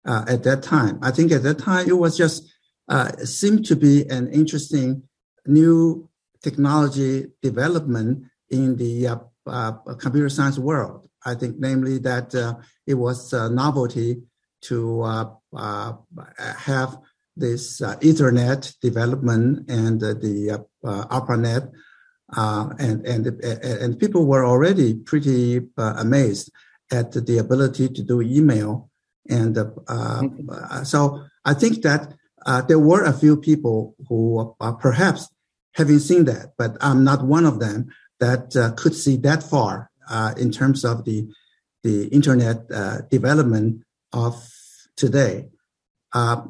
uh, at that time. I think at that time it was just uh, seemed to be an interesting new technology development in the uh, uh, computer science world. I think, namely, that uh, it was a novelty to have this Ethernet development and the ARPANET, and and and people were already pretty amazed at the ability to do email, and mm-hmm. so I think that there were a few people who perhaps having seen that, but I'm not one of them that uh, could see that far uh, in terms of the the internet uh, development of today. Uh,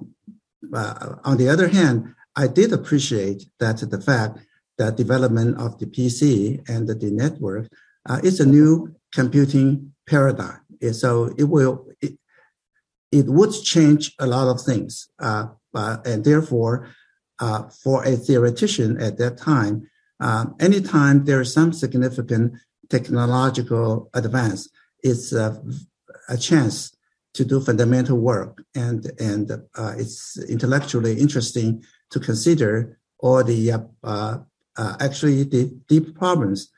uh, on the other hand, I did appreciate that the fact that development of the PC and the, the network uh, is a new computing paradigm. So it will it, it would change a lot of things, and therefore uh, for a theoretician at that time, uh, anytime there is some significant technological advance, it's a, a chance to do fundamental work, and and uh, it's intellectually interesting to consider all the uh, uh, uh, actually the deep problems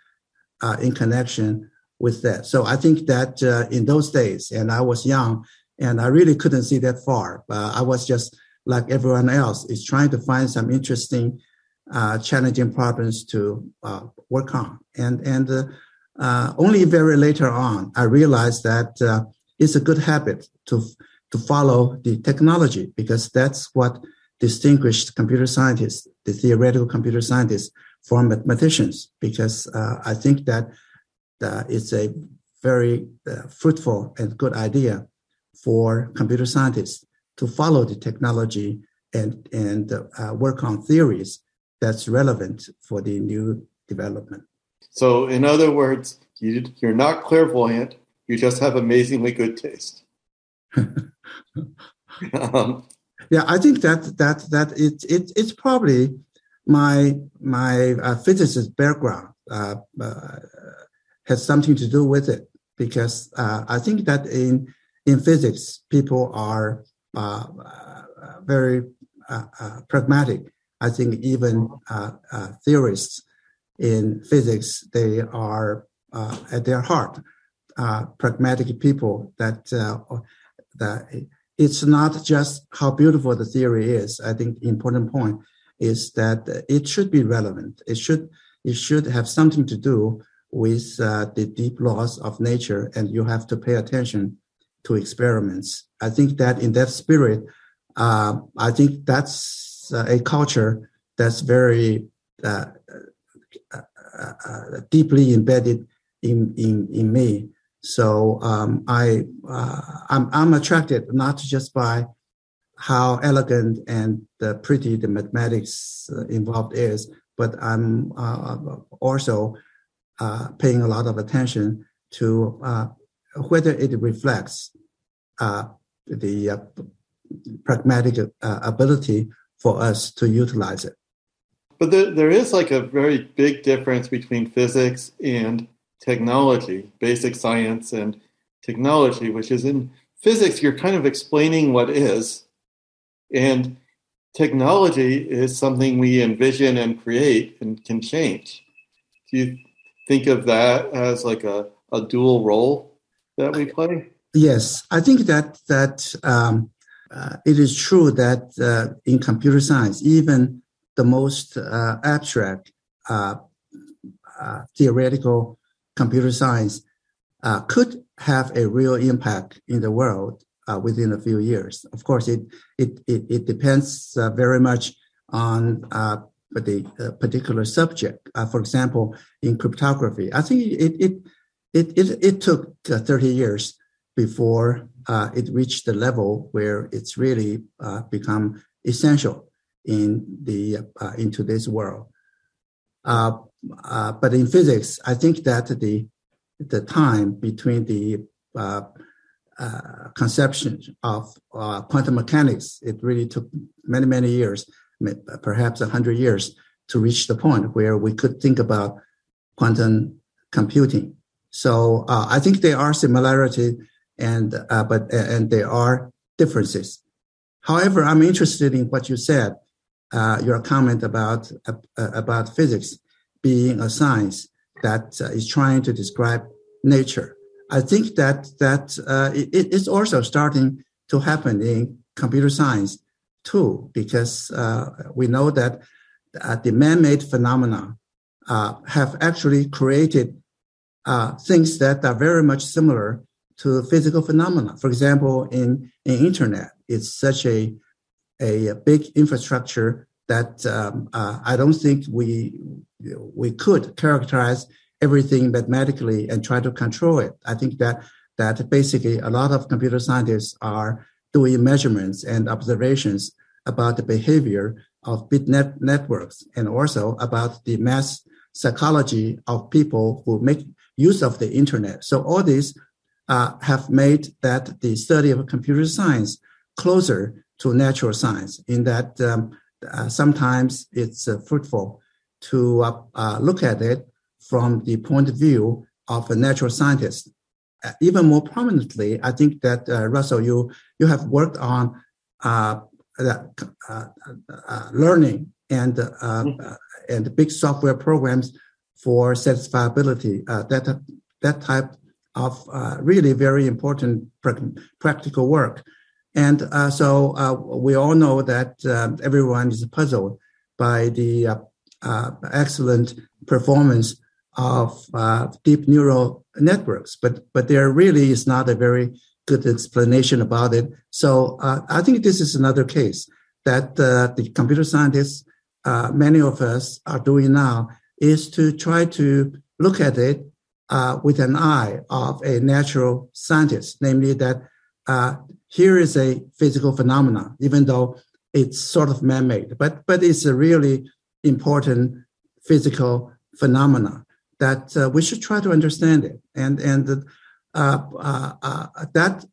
in connection with that. So I think that in those days, and I was young, and I really couldn't see that far. I was just like everyone else, is trying to find some interesting, uh, challenging problems to uh, work on. And and uh, uh only very later on, I realized that uh, it's a good habit to to follow the technology because that's what distinguished computer scientists, the theoretical computer scientists, from mathematicians. Because uh, I think that it's a very fruitful and good idea for computer scientists to follow the technology and and uh, work on theories that's relevant for the new development. So, in other words, you, you're not clairvoyant. You just have amazingly good taste. um, yeah, I think that that that it, it it's probably my my uh, physicist background uh, uh, has something to do with it because uh, I think that in in physics people are uh, uh, very pragmatic. I think even theorists in physics they are at their heart pragmatic people. That that it's not just how beautiful the theory is. I think important point is that it should be relevant. It should it should have something to do with uh, the deep laws of nature, and you have to pay attention to experiments. I think that in that spirit, uh, I think that's uh, a culture that's very uh, uh, uh, deeply embedded in in in me. So um, I I'm I'm attracted not just by how elegant and pretty the mathematics involved is, but I'm also paying a lot of attention to whether it reflects uh, the uh, pragmatic uh, ability for us to utilize it. But there, there is like a very big difference between physics and technology, basic science and technology, which is in physics, you're kind of explaining what is, and technology is something we envision and create and can change. Do you think of that as like a, a dual role that we play? Yes, I think that that um, uh, it is true that uh, in computer science, even the most uh, abstract uh, uh, theoretical computer science uh, could have a real impact in the world within a few years. Of course, it it it, it depends very much on the particular subject. for example, in cryptography, I think it it it it, it took 30 years before uh, it reached the level where it's really uh, become essential in the uh, in today's world. Uh, uh, but in physics, I think that the the time between the uh, conception of quantum mechanics it really took many many years, perhaps a hundred years, to reach the point where we could think about quantum computing. So I think there are similarities and uh, but and there are differences. However, I'm interested in what you said, uh, your comment about uh, about physics being a science that uh, is trying to describe nature. I think that that uh, it, it's also starting to happen in computer science too, because uh, we know that uh, the man-made phenomena have actually created uh, things that are very much similar to physical phenomena. For example, in, in internet, it's such a, a, big infrastructure that um, uh, I don't think we we could characterize everything mathematically and try to control it. I think that that basically a lot of computer scientists are doing measurements and observations about the behavior of bit net networks and also about the mass psychology of people who make use of the internet. So all these uh, have made that the study of computer science closer to natural science in that um, uh, sometimes it's uh, fruitful to uh, uh, look at it from the point of view of a natural scientist. Uh, even more prominently, I think that Russell, you you have worked on learning and mm-hmm. and big software programs for satisfiability. that that type of uh, really very important pr- practical work. And uh, so uh, we all know that uh, everyone is puzzled by the uh, uh, excellent performance of deep neural networks, but but there really is not a very good explanation about it. So I think this is another case that the computer scientists, many of us, are doing now is to try to look at it uh, with an eye of a natural scientist, namely that uh, here is a physical phenomenon, even though it's sort of man-made, but but it's a really important physical phenomena that uh, we should try to understand it, and and uh, uh, uh, that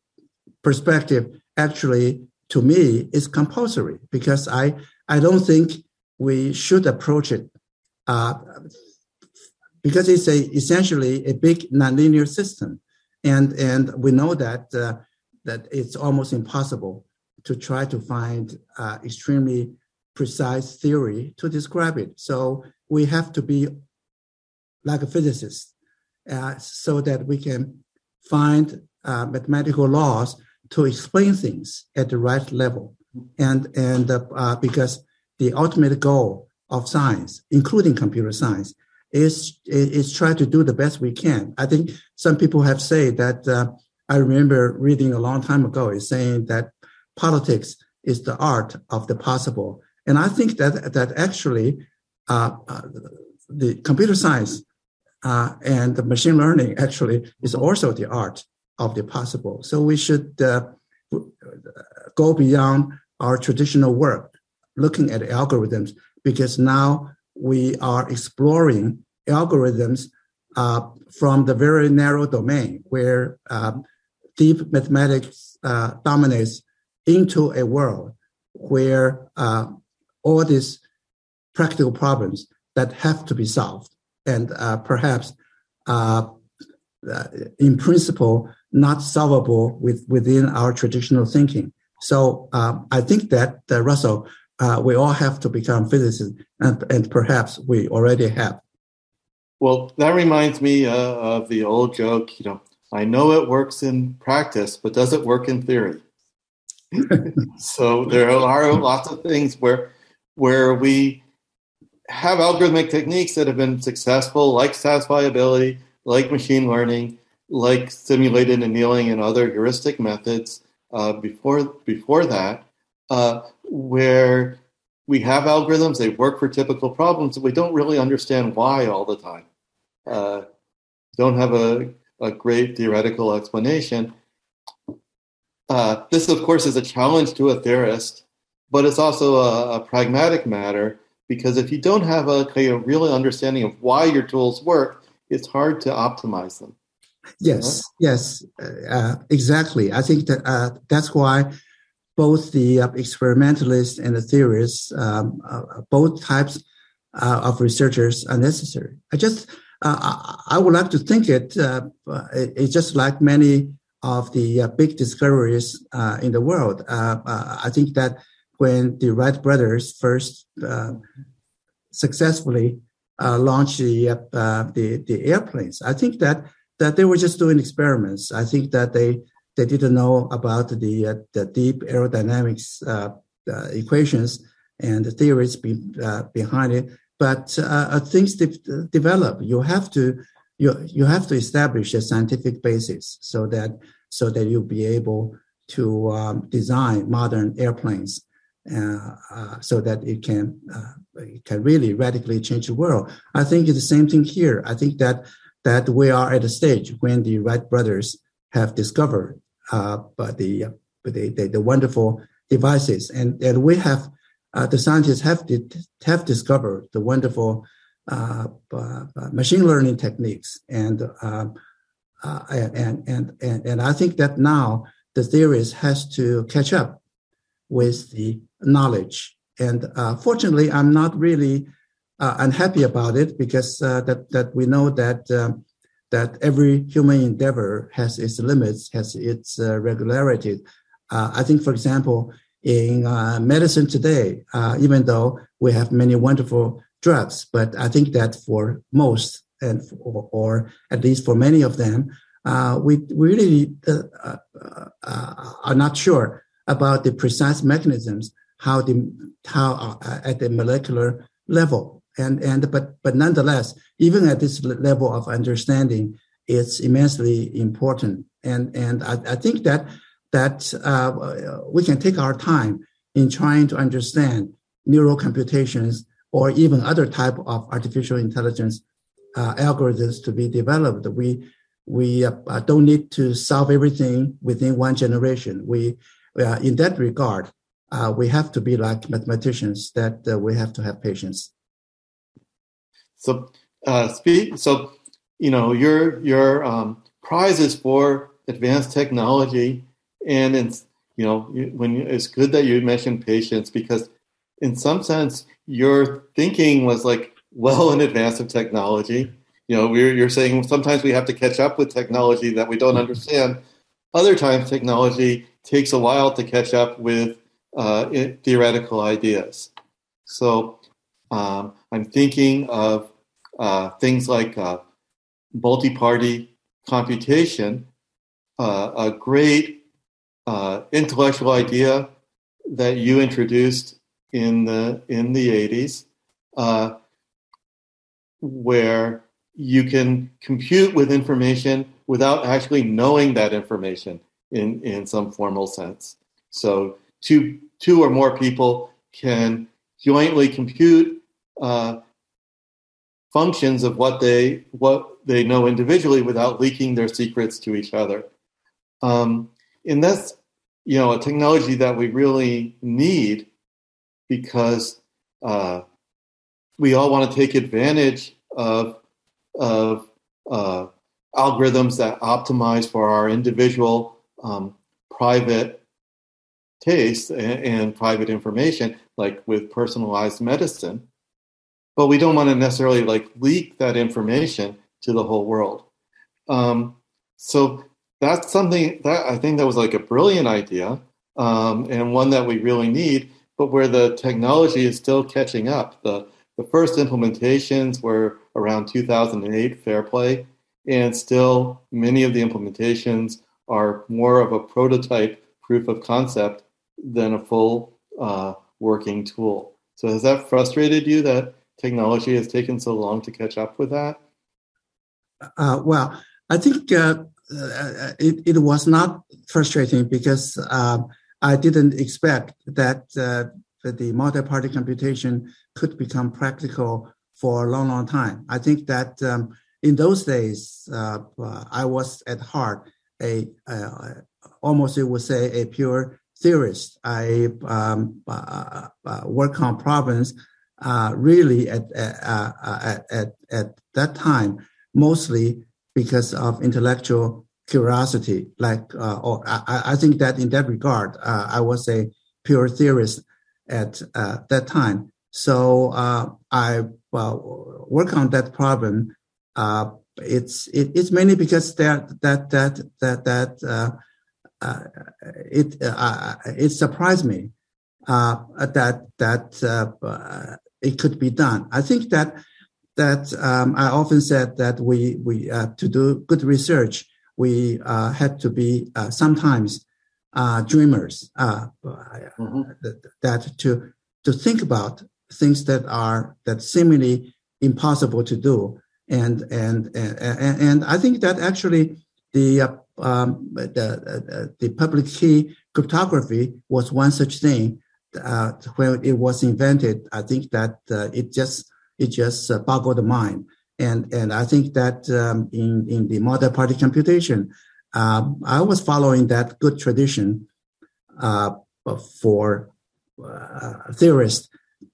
perspective actually to me is compulsory because I I don't think we should approach it because it's a essentially a big nonlinear system, and and we know that that it's almost impossible to try to find uh, extremely precise theory to describe it. So we have to be like a physicist, uh, so that we can find uh, mathematical laws to explain things at the right level, and and uh, because the ultimate goal of science, including computer science, is is try to do the best we can. I think some people have said that. Uh, I remember reading a long time ago is saying that politics is the art of the possible, and I think that that actually uh, uh, the computer science uh, and the machine learning actually is also the art of the possible. So we should uh, go beyond our traditional work, looking at algorithms, because now we are exploring algorithms uh, from the very narrow domain where uh, deep mathematics uh, dominates into a world where uh, all these practical problems that have to be solved and uh, perhaps uh, in principle not solvable with, within our traditional thinking. So um, I think that Russell, we all have to become physicists, and, and perhaps we already have. Well, that reminds me uh, of the old joke. You know, I know it works in practice, but does it work in theory? so there are lots of things where where we have algorithmic techniques that have been successful, like satisfiability, like machine learning, like simulated annealing and other heuristic methods. Uh, before before that, uh, where we have algorithms, they work for typical problems, but we don't really understand why all the time. Uh, don't have a, a great theoretical explanation. Uh, this, of course, is a challenge to a theorist, but it's also a, a pragmatic matter because if you don't have a really understanding of why your tools work, it's hard to optimize them. Yes, yes, uh, exactly. I think that uh, that's why both the uh, experimentalists and the theorists, um, uh, both types uh, of researchers are necessary. I just, uh, I would like to think it, uh, it's just like many of the uh, big discoveries in the world. I think that when the Wright brothers first successfully uh, launch the, uh, the the airplanes. I think that that they were just doing experiments. I think that they they didn't know about the uh, the deep aerodynamics uh, uh, equations and the theories be, behind it. But things de- develop. You have to you you have to establish a scientific basis so that so that you'll be able to um, design modern airplanes uh, uh, so that it can uh, it can really radically change the world. I think it's the same thing here. I think that that we are at a stage when the Wright brothers have discovered uh, the, the, the, the wonderful devices, and and we have uh, the scientists have have discovered the wonderful uh, machine learning techniques and. Um, and, and, and, and I think that now the theories has to catch up with the knowledge. And uh, fortunately, I'm not really uh, unhappy about it because uh, that that we know that um, that every human endeavor has its limits, has its uh, regularity. Uh, I think, for example, in uh, medicine today, even though we have many wonderful drugs, but I think that for most and for, or at least for many of them, uh, we, really uh, uh, uh, are not sure about the precise mechanisms how the how uh, at the molecular level. And and but but nonetheless even at this level of understanding it's immensely important. And and I, I think that that we can take our time in trying to understand neural computations or even other type of artificial intelligence algorithms to be developed. We we uh, uh, don't need to solve everything within one generation. We, uh, in that regard, uh, we have to be like mathematicians that uh, we have to have patience. So, uh, speak. So, you know, your your um, prize is for advanced technology, and it's you know when it's good that you mentioned patience because, in some sense, your thinking was like well in advance of technology you know, we're, you're saying sometimes we have to catch up with technology that we don't understand. Other times, technology takes a while to catch up with uh, theoretical ideas. So um, I'm thinking of uh, things like uh, multi-party computation, uh, a great uh, intellectual idea that you introduced in the in the 80s, uh, where you can compute with information without actually knowing that information in, in some formal sense. So two, two or more people can jointly compute uh, functions of what they what they know individually without leaking their secrets to each other. Um, and that's you know a technology that we really need because uh, we all want to take advantage of of uh, algorithms that optimize for our individual um, private taste and, and, private information, like with personalized medicine. But we don't want to necessarily like leak that information to the whole world. Um, so that's something that I think that was like a brilliant idea um, and one that we really need, but where the technology is still catching up. The the first implementations were around 2008, Fairplay, and still many of the implementations are more of a prototype proof of concept than a full uh, working tool. So has that frustrated you that technology has taken so long to catch up with that? Uh, well, I think uh, uh it, it was not frustrating because um, I didn't expect that uh, the multi-party computation could become practical for a long, long time. I think that um, in those days, uh, I was at heart a, almost you would say a pure theorist. I um, uh, uh work on problems uh, really at, uh, at, at, at that time, mostly because of intellectual curiosity. Like, or I, I, think that in that regard, I was a pure theorist at that time. So uh, I work on that problem. Uh, it's it, it's mainly because that that that that that uh, uh it uh, it surprised me uh, that that it could be done. I think that that um, I often said that we we uh, to do good research we uh, had to be uh, sometimes uh, dreamers uh, mm-hmm. that to to think about things that are that seemingly impossible to do and and and and, and I think that actually the uh, um, the the public key cryptography was one such thing when it was invented. I think that it just it just uh, boggled the mind. And and I think that um, in in the multi-party computation, uh, I was following that good tradition uh, for uh, theorists.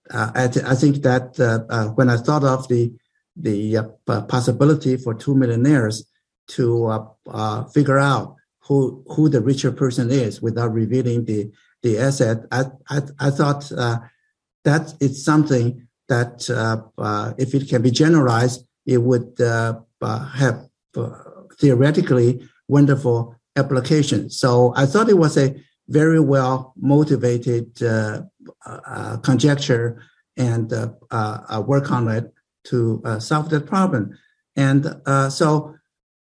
Uh, I, th- I, think that uh, when I thought of the the possibility for two millionaires to figure out who who the richer person is without revealing the the asset, I I, I thought that it's something that uh, uh, if it can be generalized, it would uh, have theoretically wonderful application. So I thought it was a very well motivated uh, uh, conjecture and uh, work on it to solve that problem. And so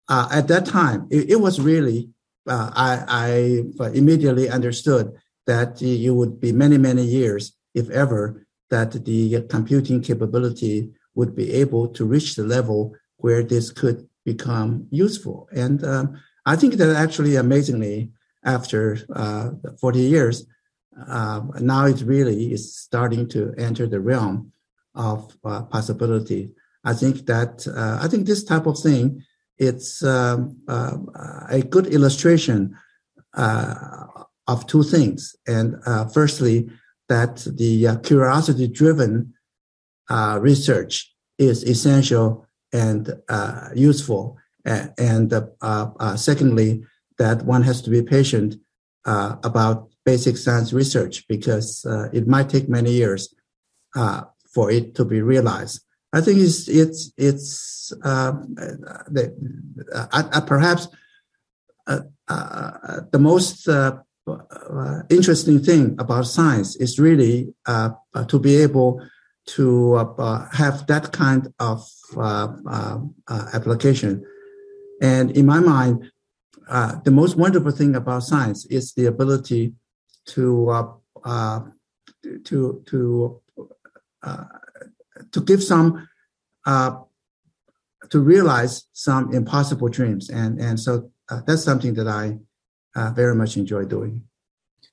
at that time, it, it was really, I, I, immediately understood that it would be many, many years, if ever, that the computing capability would be able to reach the level where this could become useful. And um, I think that actually, amazingly, after uh, 40 years, uh, now it really is starting to enter the realm of uh, possibility. I think that uh, I think this type of thing it's um, uh, a good illustration uh, of two things. And firstly, that the uh, curiosity driven uh, research is essential and uh, useful. And, uh, uh, secondly, that one has to be patient uh, about basic science research because it might take many years for it to be realized. I think it's it's it's um, the, uh, uh, perhaps uh, the most uh, interesting thing about science is really uh, uh to be able to uh, uh, have that kind of application. And in my mind, the most wonderful thing about science is the ability to to to to give some to realize some impossible dreams, and and so that's something that I uh, very much enjoy doing.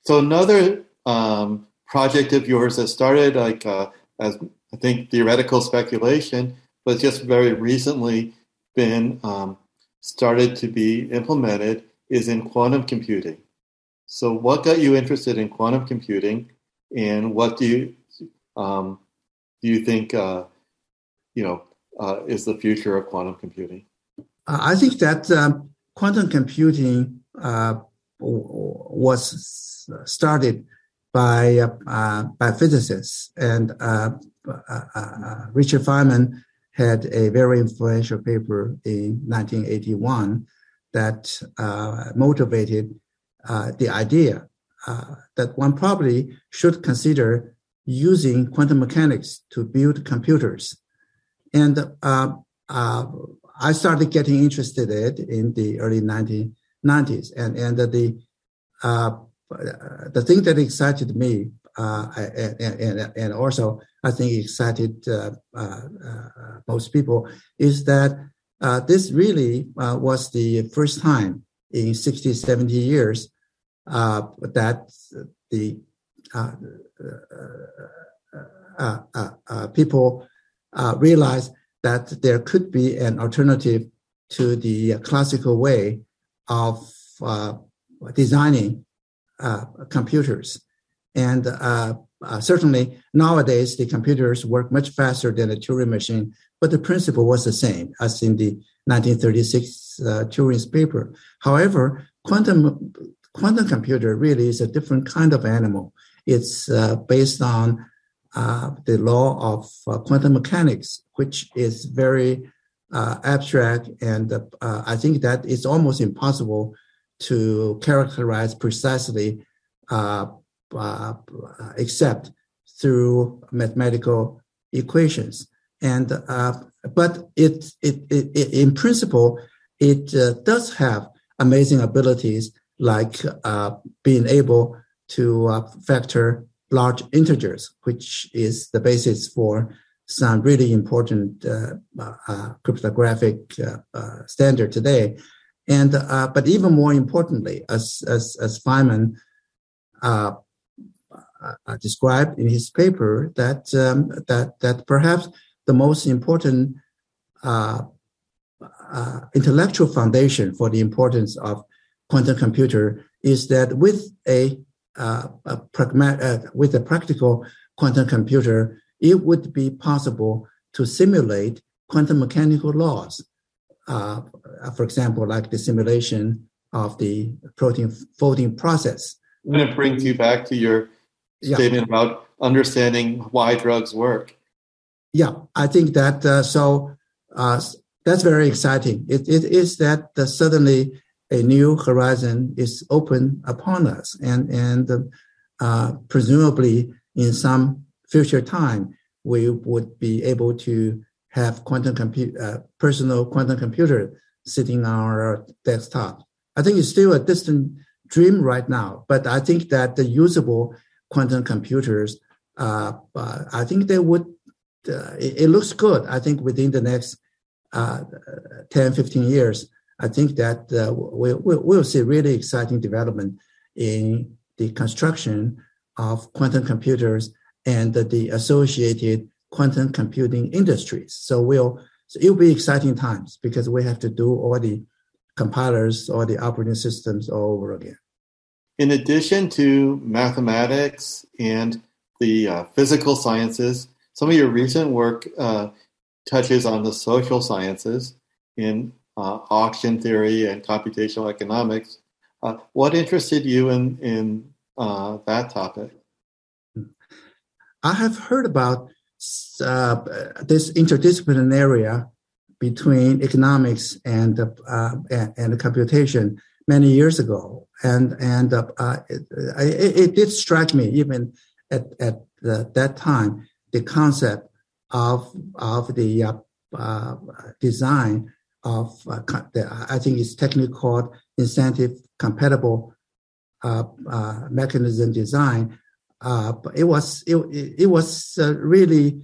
So another um, project of yours that started like uh, as I think theoretical speculation, but just very recently been um, started to be implemented is in quantum computing. So, what got you interested in quantum computing, and what do you um, do you think uh, you know uh, is the future of quantum computing? I think that um, quantum computing uh, was started by uh, by physicists, and uh, uh, uh, Richard Feynman had a very influential paper in 1981 that uh, motivated the idea that one probably should consider using quantum mechanics to build computers, and I started getting interested in it in the early 1990s. And, and the, uh, the thing that excited me, uh, and, and, and also I think excited uh, uh, uh most people, is that uh, this really was the first time in 60, 70 years that the people realized that there could be an alternative to the classical way of uh, designing uh, computers. And uh, uh, certainly nowadays, the computers work much faster than a Turing machine, but the principle was the same as in the 1936 uh, Turing's paper. However, quantum quantum computer really is a different kind of animal. It's uh, based on the law of quantum mechanics, which is very uh, abstract, and uh, I think that it's almost impossible to characterize precisely, uh, uh except through mathematical equations. and uh, but it, it, it, in principle it uh, does have amazing abilities like uh, being able to uh, factor large integers, which is the basis for some really important uh, uh, cryptographic standard today. And but even more importantly, as as as Feynman described in his paper, that um, that that perhaps the most important uh, uh, intellectual foundation for the importance of quantum computer is that with a, uh, a pragmatic, uh, with a practical quantum computer, it would be possible to simulate quantum mechanical laws. Uh, for example, like the simulation of the protein folding process. And it brings you back to your statement about understanding why drugs work yeah, I think that uh, so uh, that's very exciting. It, it is that uh, suddenly a new horizon is open upon us, and and uh, presumably in some future time we would be able to have quantum compute uh, personal quantum computer sitting on our desktop. I think it's still a distant dream right now, but I think that the usable quantum computers, uh, I think they would uh, it, it, looks good. I think within the next uh, 10, 15 years, I think that uh, we, we, we'll see really exciting development in the construction of quantum computers and the associated quantum computing industries. So we'll so it'll be exciting times because we have to do all the compilers, all the operating systems all over again. In addition to mathematics and the uh, physical sciences, some of your recent work uh, touches on the social sciences uh, auction theory and computational economics. Uh, what interested you in in uh, that topic? I have heard about uh, this interdisciplinary area between economics and uh, and, and, computation many years ago, and and it, it, it, did strike me even at at the, that time the concept of of the uh, uh, design of uh, the, I think it's technically called incentive compatible uh, uh, mechanism design. Uh, but it was it, it was really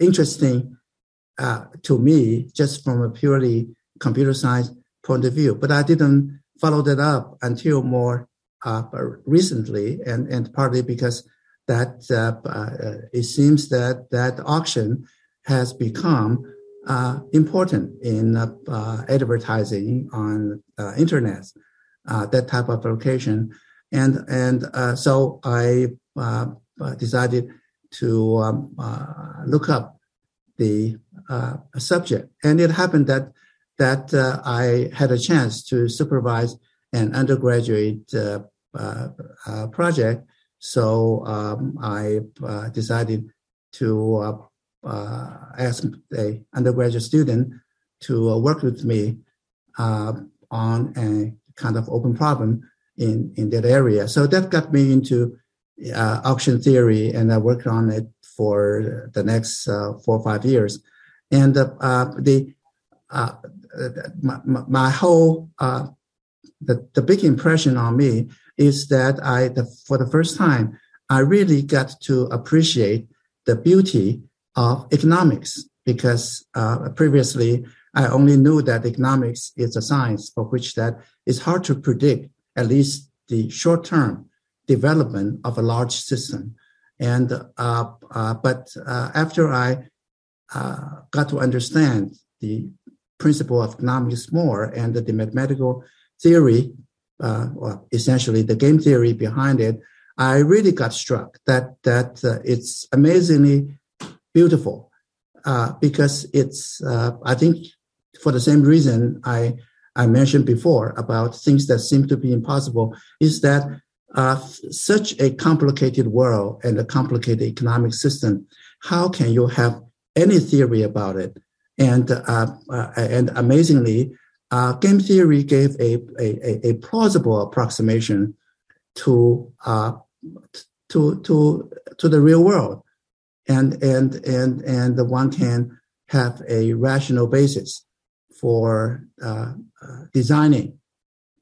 interesting to me just from a purely computer science point of view. But I didn't follow that up until more recently, and and partly because that uh, uh, it seems that that auction has become uh, important in uh, advertising on uh, internet, uh, that type of application, and and so I decided to um, look up the subject, and it happened that that I had a chance to supervise an undergraduate project. So um, I uh, decided to uh, uh, ask a undergraduate student to uh, work with me uh, on a kind of open problem in, in that area. So that got me into uh, auction theory, and I worked on it for the next four or five years. And the my, my, whole the, the big impression on me is that I, the, for the first time, I really got to appreciate the beauty of economics because uh, previously I only knew that economics is a science for which that it's hard to predict at least the short term development of a large system. And uh, uh, but uh, after I uh, got to understand the principle of economics more and the mathematical theory uh, well, essentially the game theory behind it, I really got struck that that uh, it's amazingly beautiful uh, because it's uh, I think for the same reason I I mentioned before about things that seem to be impossible is that uh, such a complicated world and a complicated economic system, how can you have any theory about it? And uh, and amazingly, uh, game theory gave a, a, a plausible approximation to, uh, to, to, to the real world. And and and and the one can have a rational basis for uh, uh, designing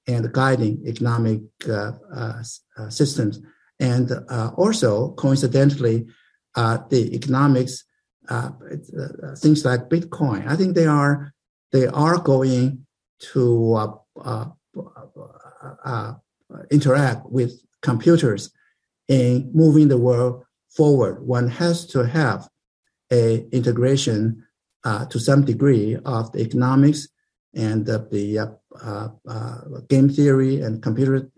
and guiding economic uh, uh, uh systems, and uh, also coincidentally, the economics things like Bitcoin. I think they are they are going to interact with computers in moving the world forward, one has to have a integration uh, to some degree of the economics and the uh, uh, uh, game theory and computer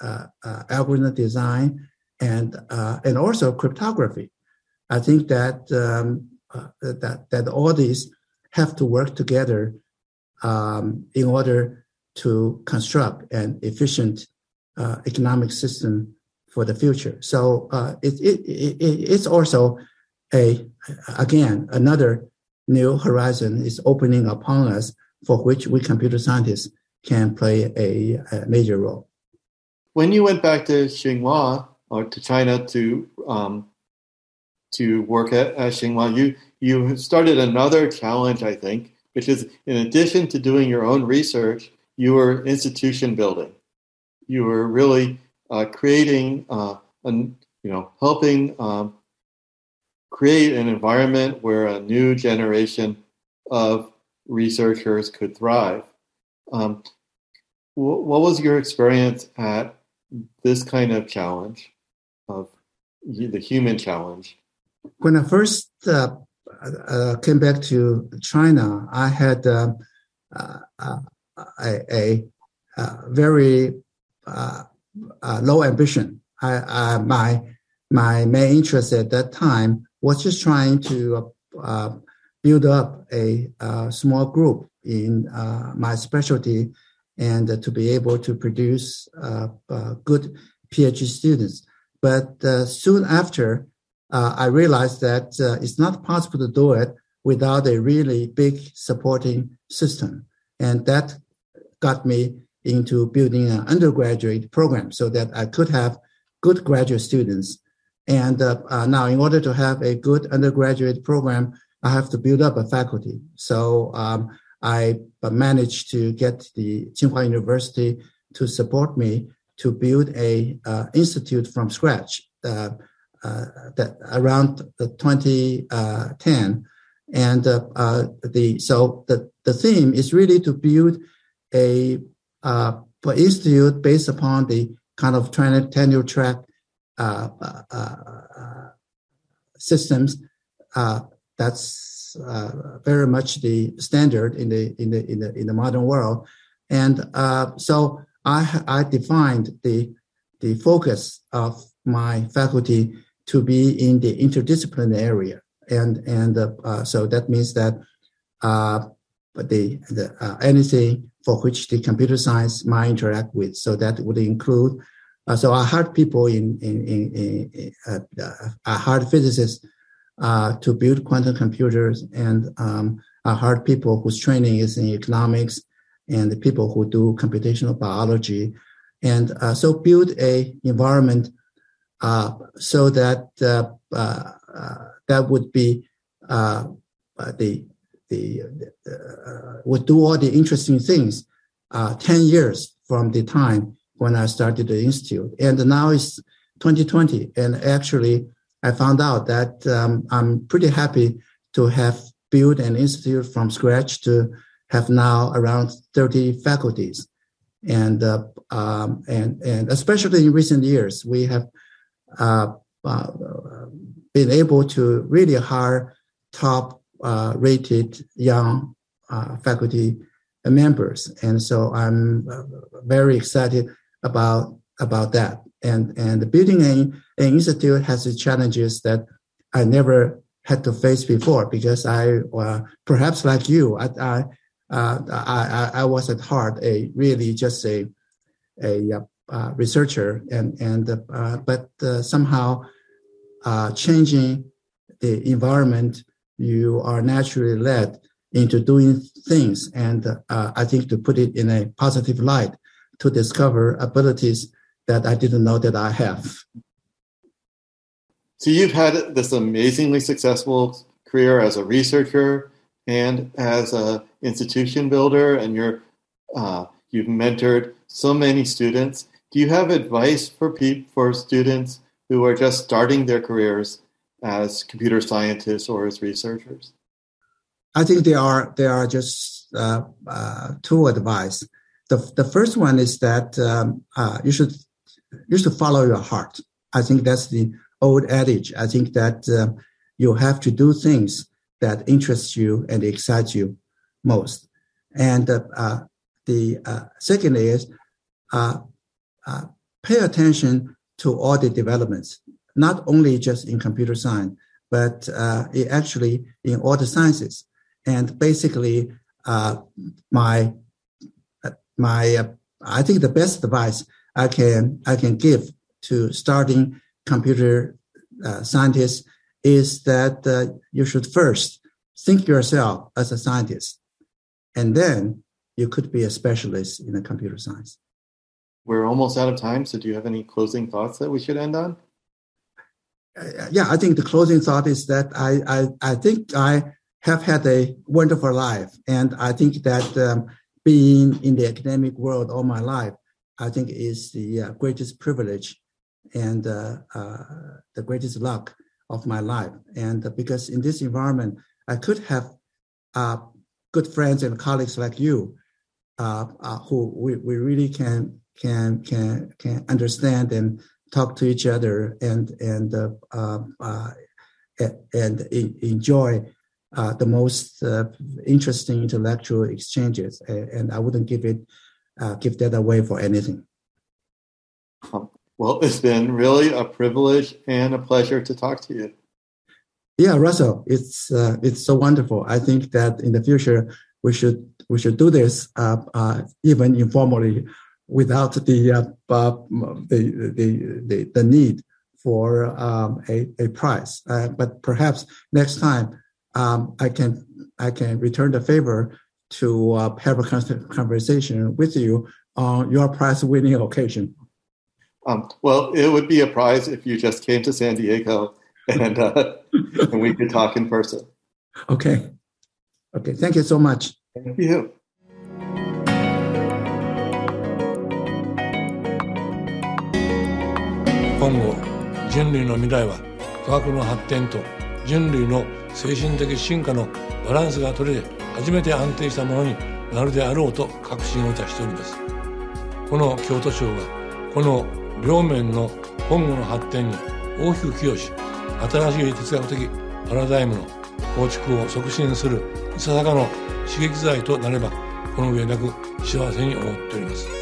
uh, uh, algorithm design and and also cryptography. I think that um, that that all these have to work together um, in order to construct an efficient economic system for the future. So uh, it, it, it, it's also a again another new horizon is opening upon us for which we computer scientists can play a, a major role. When you went back to Tsinghua or to China to um, to work at, at Tsinghua, you you started another challenge, I think, which is in addition to doing your own research, you were institution building. You were really uh, creating uh, and you know helping um, create an environment where a new generation of researchers could thrive. Um, what was your experience at this kind of challenge of the human challenge? When I first uh, uh, came back to China, I had uh, uh a, a, a, very uh, uh, low ambition. I, I, my my main interest at that time was just trying to uh, build up a, a, small group in uh, my specialty and to be able to produce uh, uh, good PhD students. But uh, soon after, I realized that it's not possible to do it without a really big supporting system. And that got me into building an undergraduate program so that I could have good graduate students. And uh, uh, now, in order to have a good undergraduate program, I have to build up a faculty. So um, I managed to get the Tsinghua University to support me to build a uh, institute from scratch uh, uh, that around 2010. Uh, and the so the, the theme is really to build a uh, for institute based upon the kind of tenure track uh, uh, uh systems. Uh, that's uh, very much the standard in the in the in the in the modern world, and so I I defined the the focus of my faculty to be in the interdisciplinary area, and and so that means that the, the anything for which the computer science might interact with. So that would include, uh, so I hired people in, in, in, in uh, uh, I hired physicists uh, to build quantum computers and um, I hired people whose training is in economics and the people who do computational biology. And uh, so build a environment uh, so that that would be the the, uh, would do all the interesting things uh, 10 years from the time when I started the institute. And now it's 2020. And actually, I found out that um, I'm pretty happy to have built an institute from scratch to have now around 30 faculties. And, uh, um, and, and especially in recent years, we have uh, uh, been able to really hire top uh, rated young uh, faculty members, and so I'm uh, very excited about about that. And and building an, an institute has challenges that I never had to face before because I uh, perhaps like you I I, uh, I I was at heart a really just a a uh, researcher and and uh, but somehow changing the environment you are naturally led into doing things. And uh, I think to put it in a positive light, to discover abilities that I didn't know that I have. So you've had this amazingly successful career as a researcher and as an institution builder, and you're uh, you've mentored so many students. Do you have advice for pe- for students who are just starting their careers as computer scientists or as researchers? I think there are there are just uh, uh, two advice. The the first one is that um, uh, you should you should follow your heart. I think that's the old adage. I think that uh, you have to do things that interest you and excite you most. And uh, uh, the second is pay attention to all the developments, not only just in computer science, but actually in all the sciences and basically uh, my my uh, I think the best advice I can I can give to starting computer uh, scientists is that uh, you should first think yourself as a scientist, and then you could be a specialist in a computer science. We're almost out of time, so do you have any closing thoughts that we should end on? Uh, yeah, I think the closing thought is that I I, I think I have had a wonderful life. And I think that um, being in the academic world all my life, I think is the uh, greatest privilege and uh, uh, the greatest luck of my life. And because in this environment, I could have uh, good friends and colleagues like you, uh, who we, we really can can can can understand and talk to each other and and and enjoy uh, the most uh, interesting intellectual exchanges, and I wouldn't give it uh, give that away for anything. Well, it's been really a privilege and a pleasure to talk to you. Yeah, Russell, it's uh, it's so wonderful. I think that in the future we should we should do this uh, uh, even informally, without the, the, the the the need for um, a a prize. but perhaps next time um, I can I can return the favor to uh, have a conversation with you on your prize winning occasion. Um, well, it would be a prize if you just came to San Diego and uh, and we could talk in person. Okay. Okay. Thank you so much. Thank you. 今後人類の未来は科学の発展と人類の精神的進化のバランスが取れ初めて安定したものになるであろうと確信をいたしております。この京都賞がこの両面の本語の発展に大きく寄与し新しい哲学的パラダイムの構築を促進するいささかの刺激剤となればこの上なく幸せに思っております。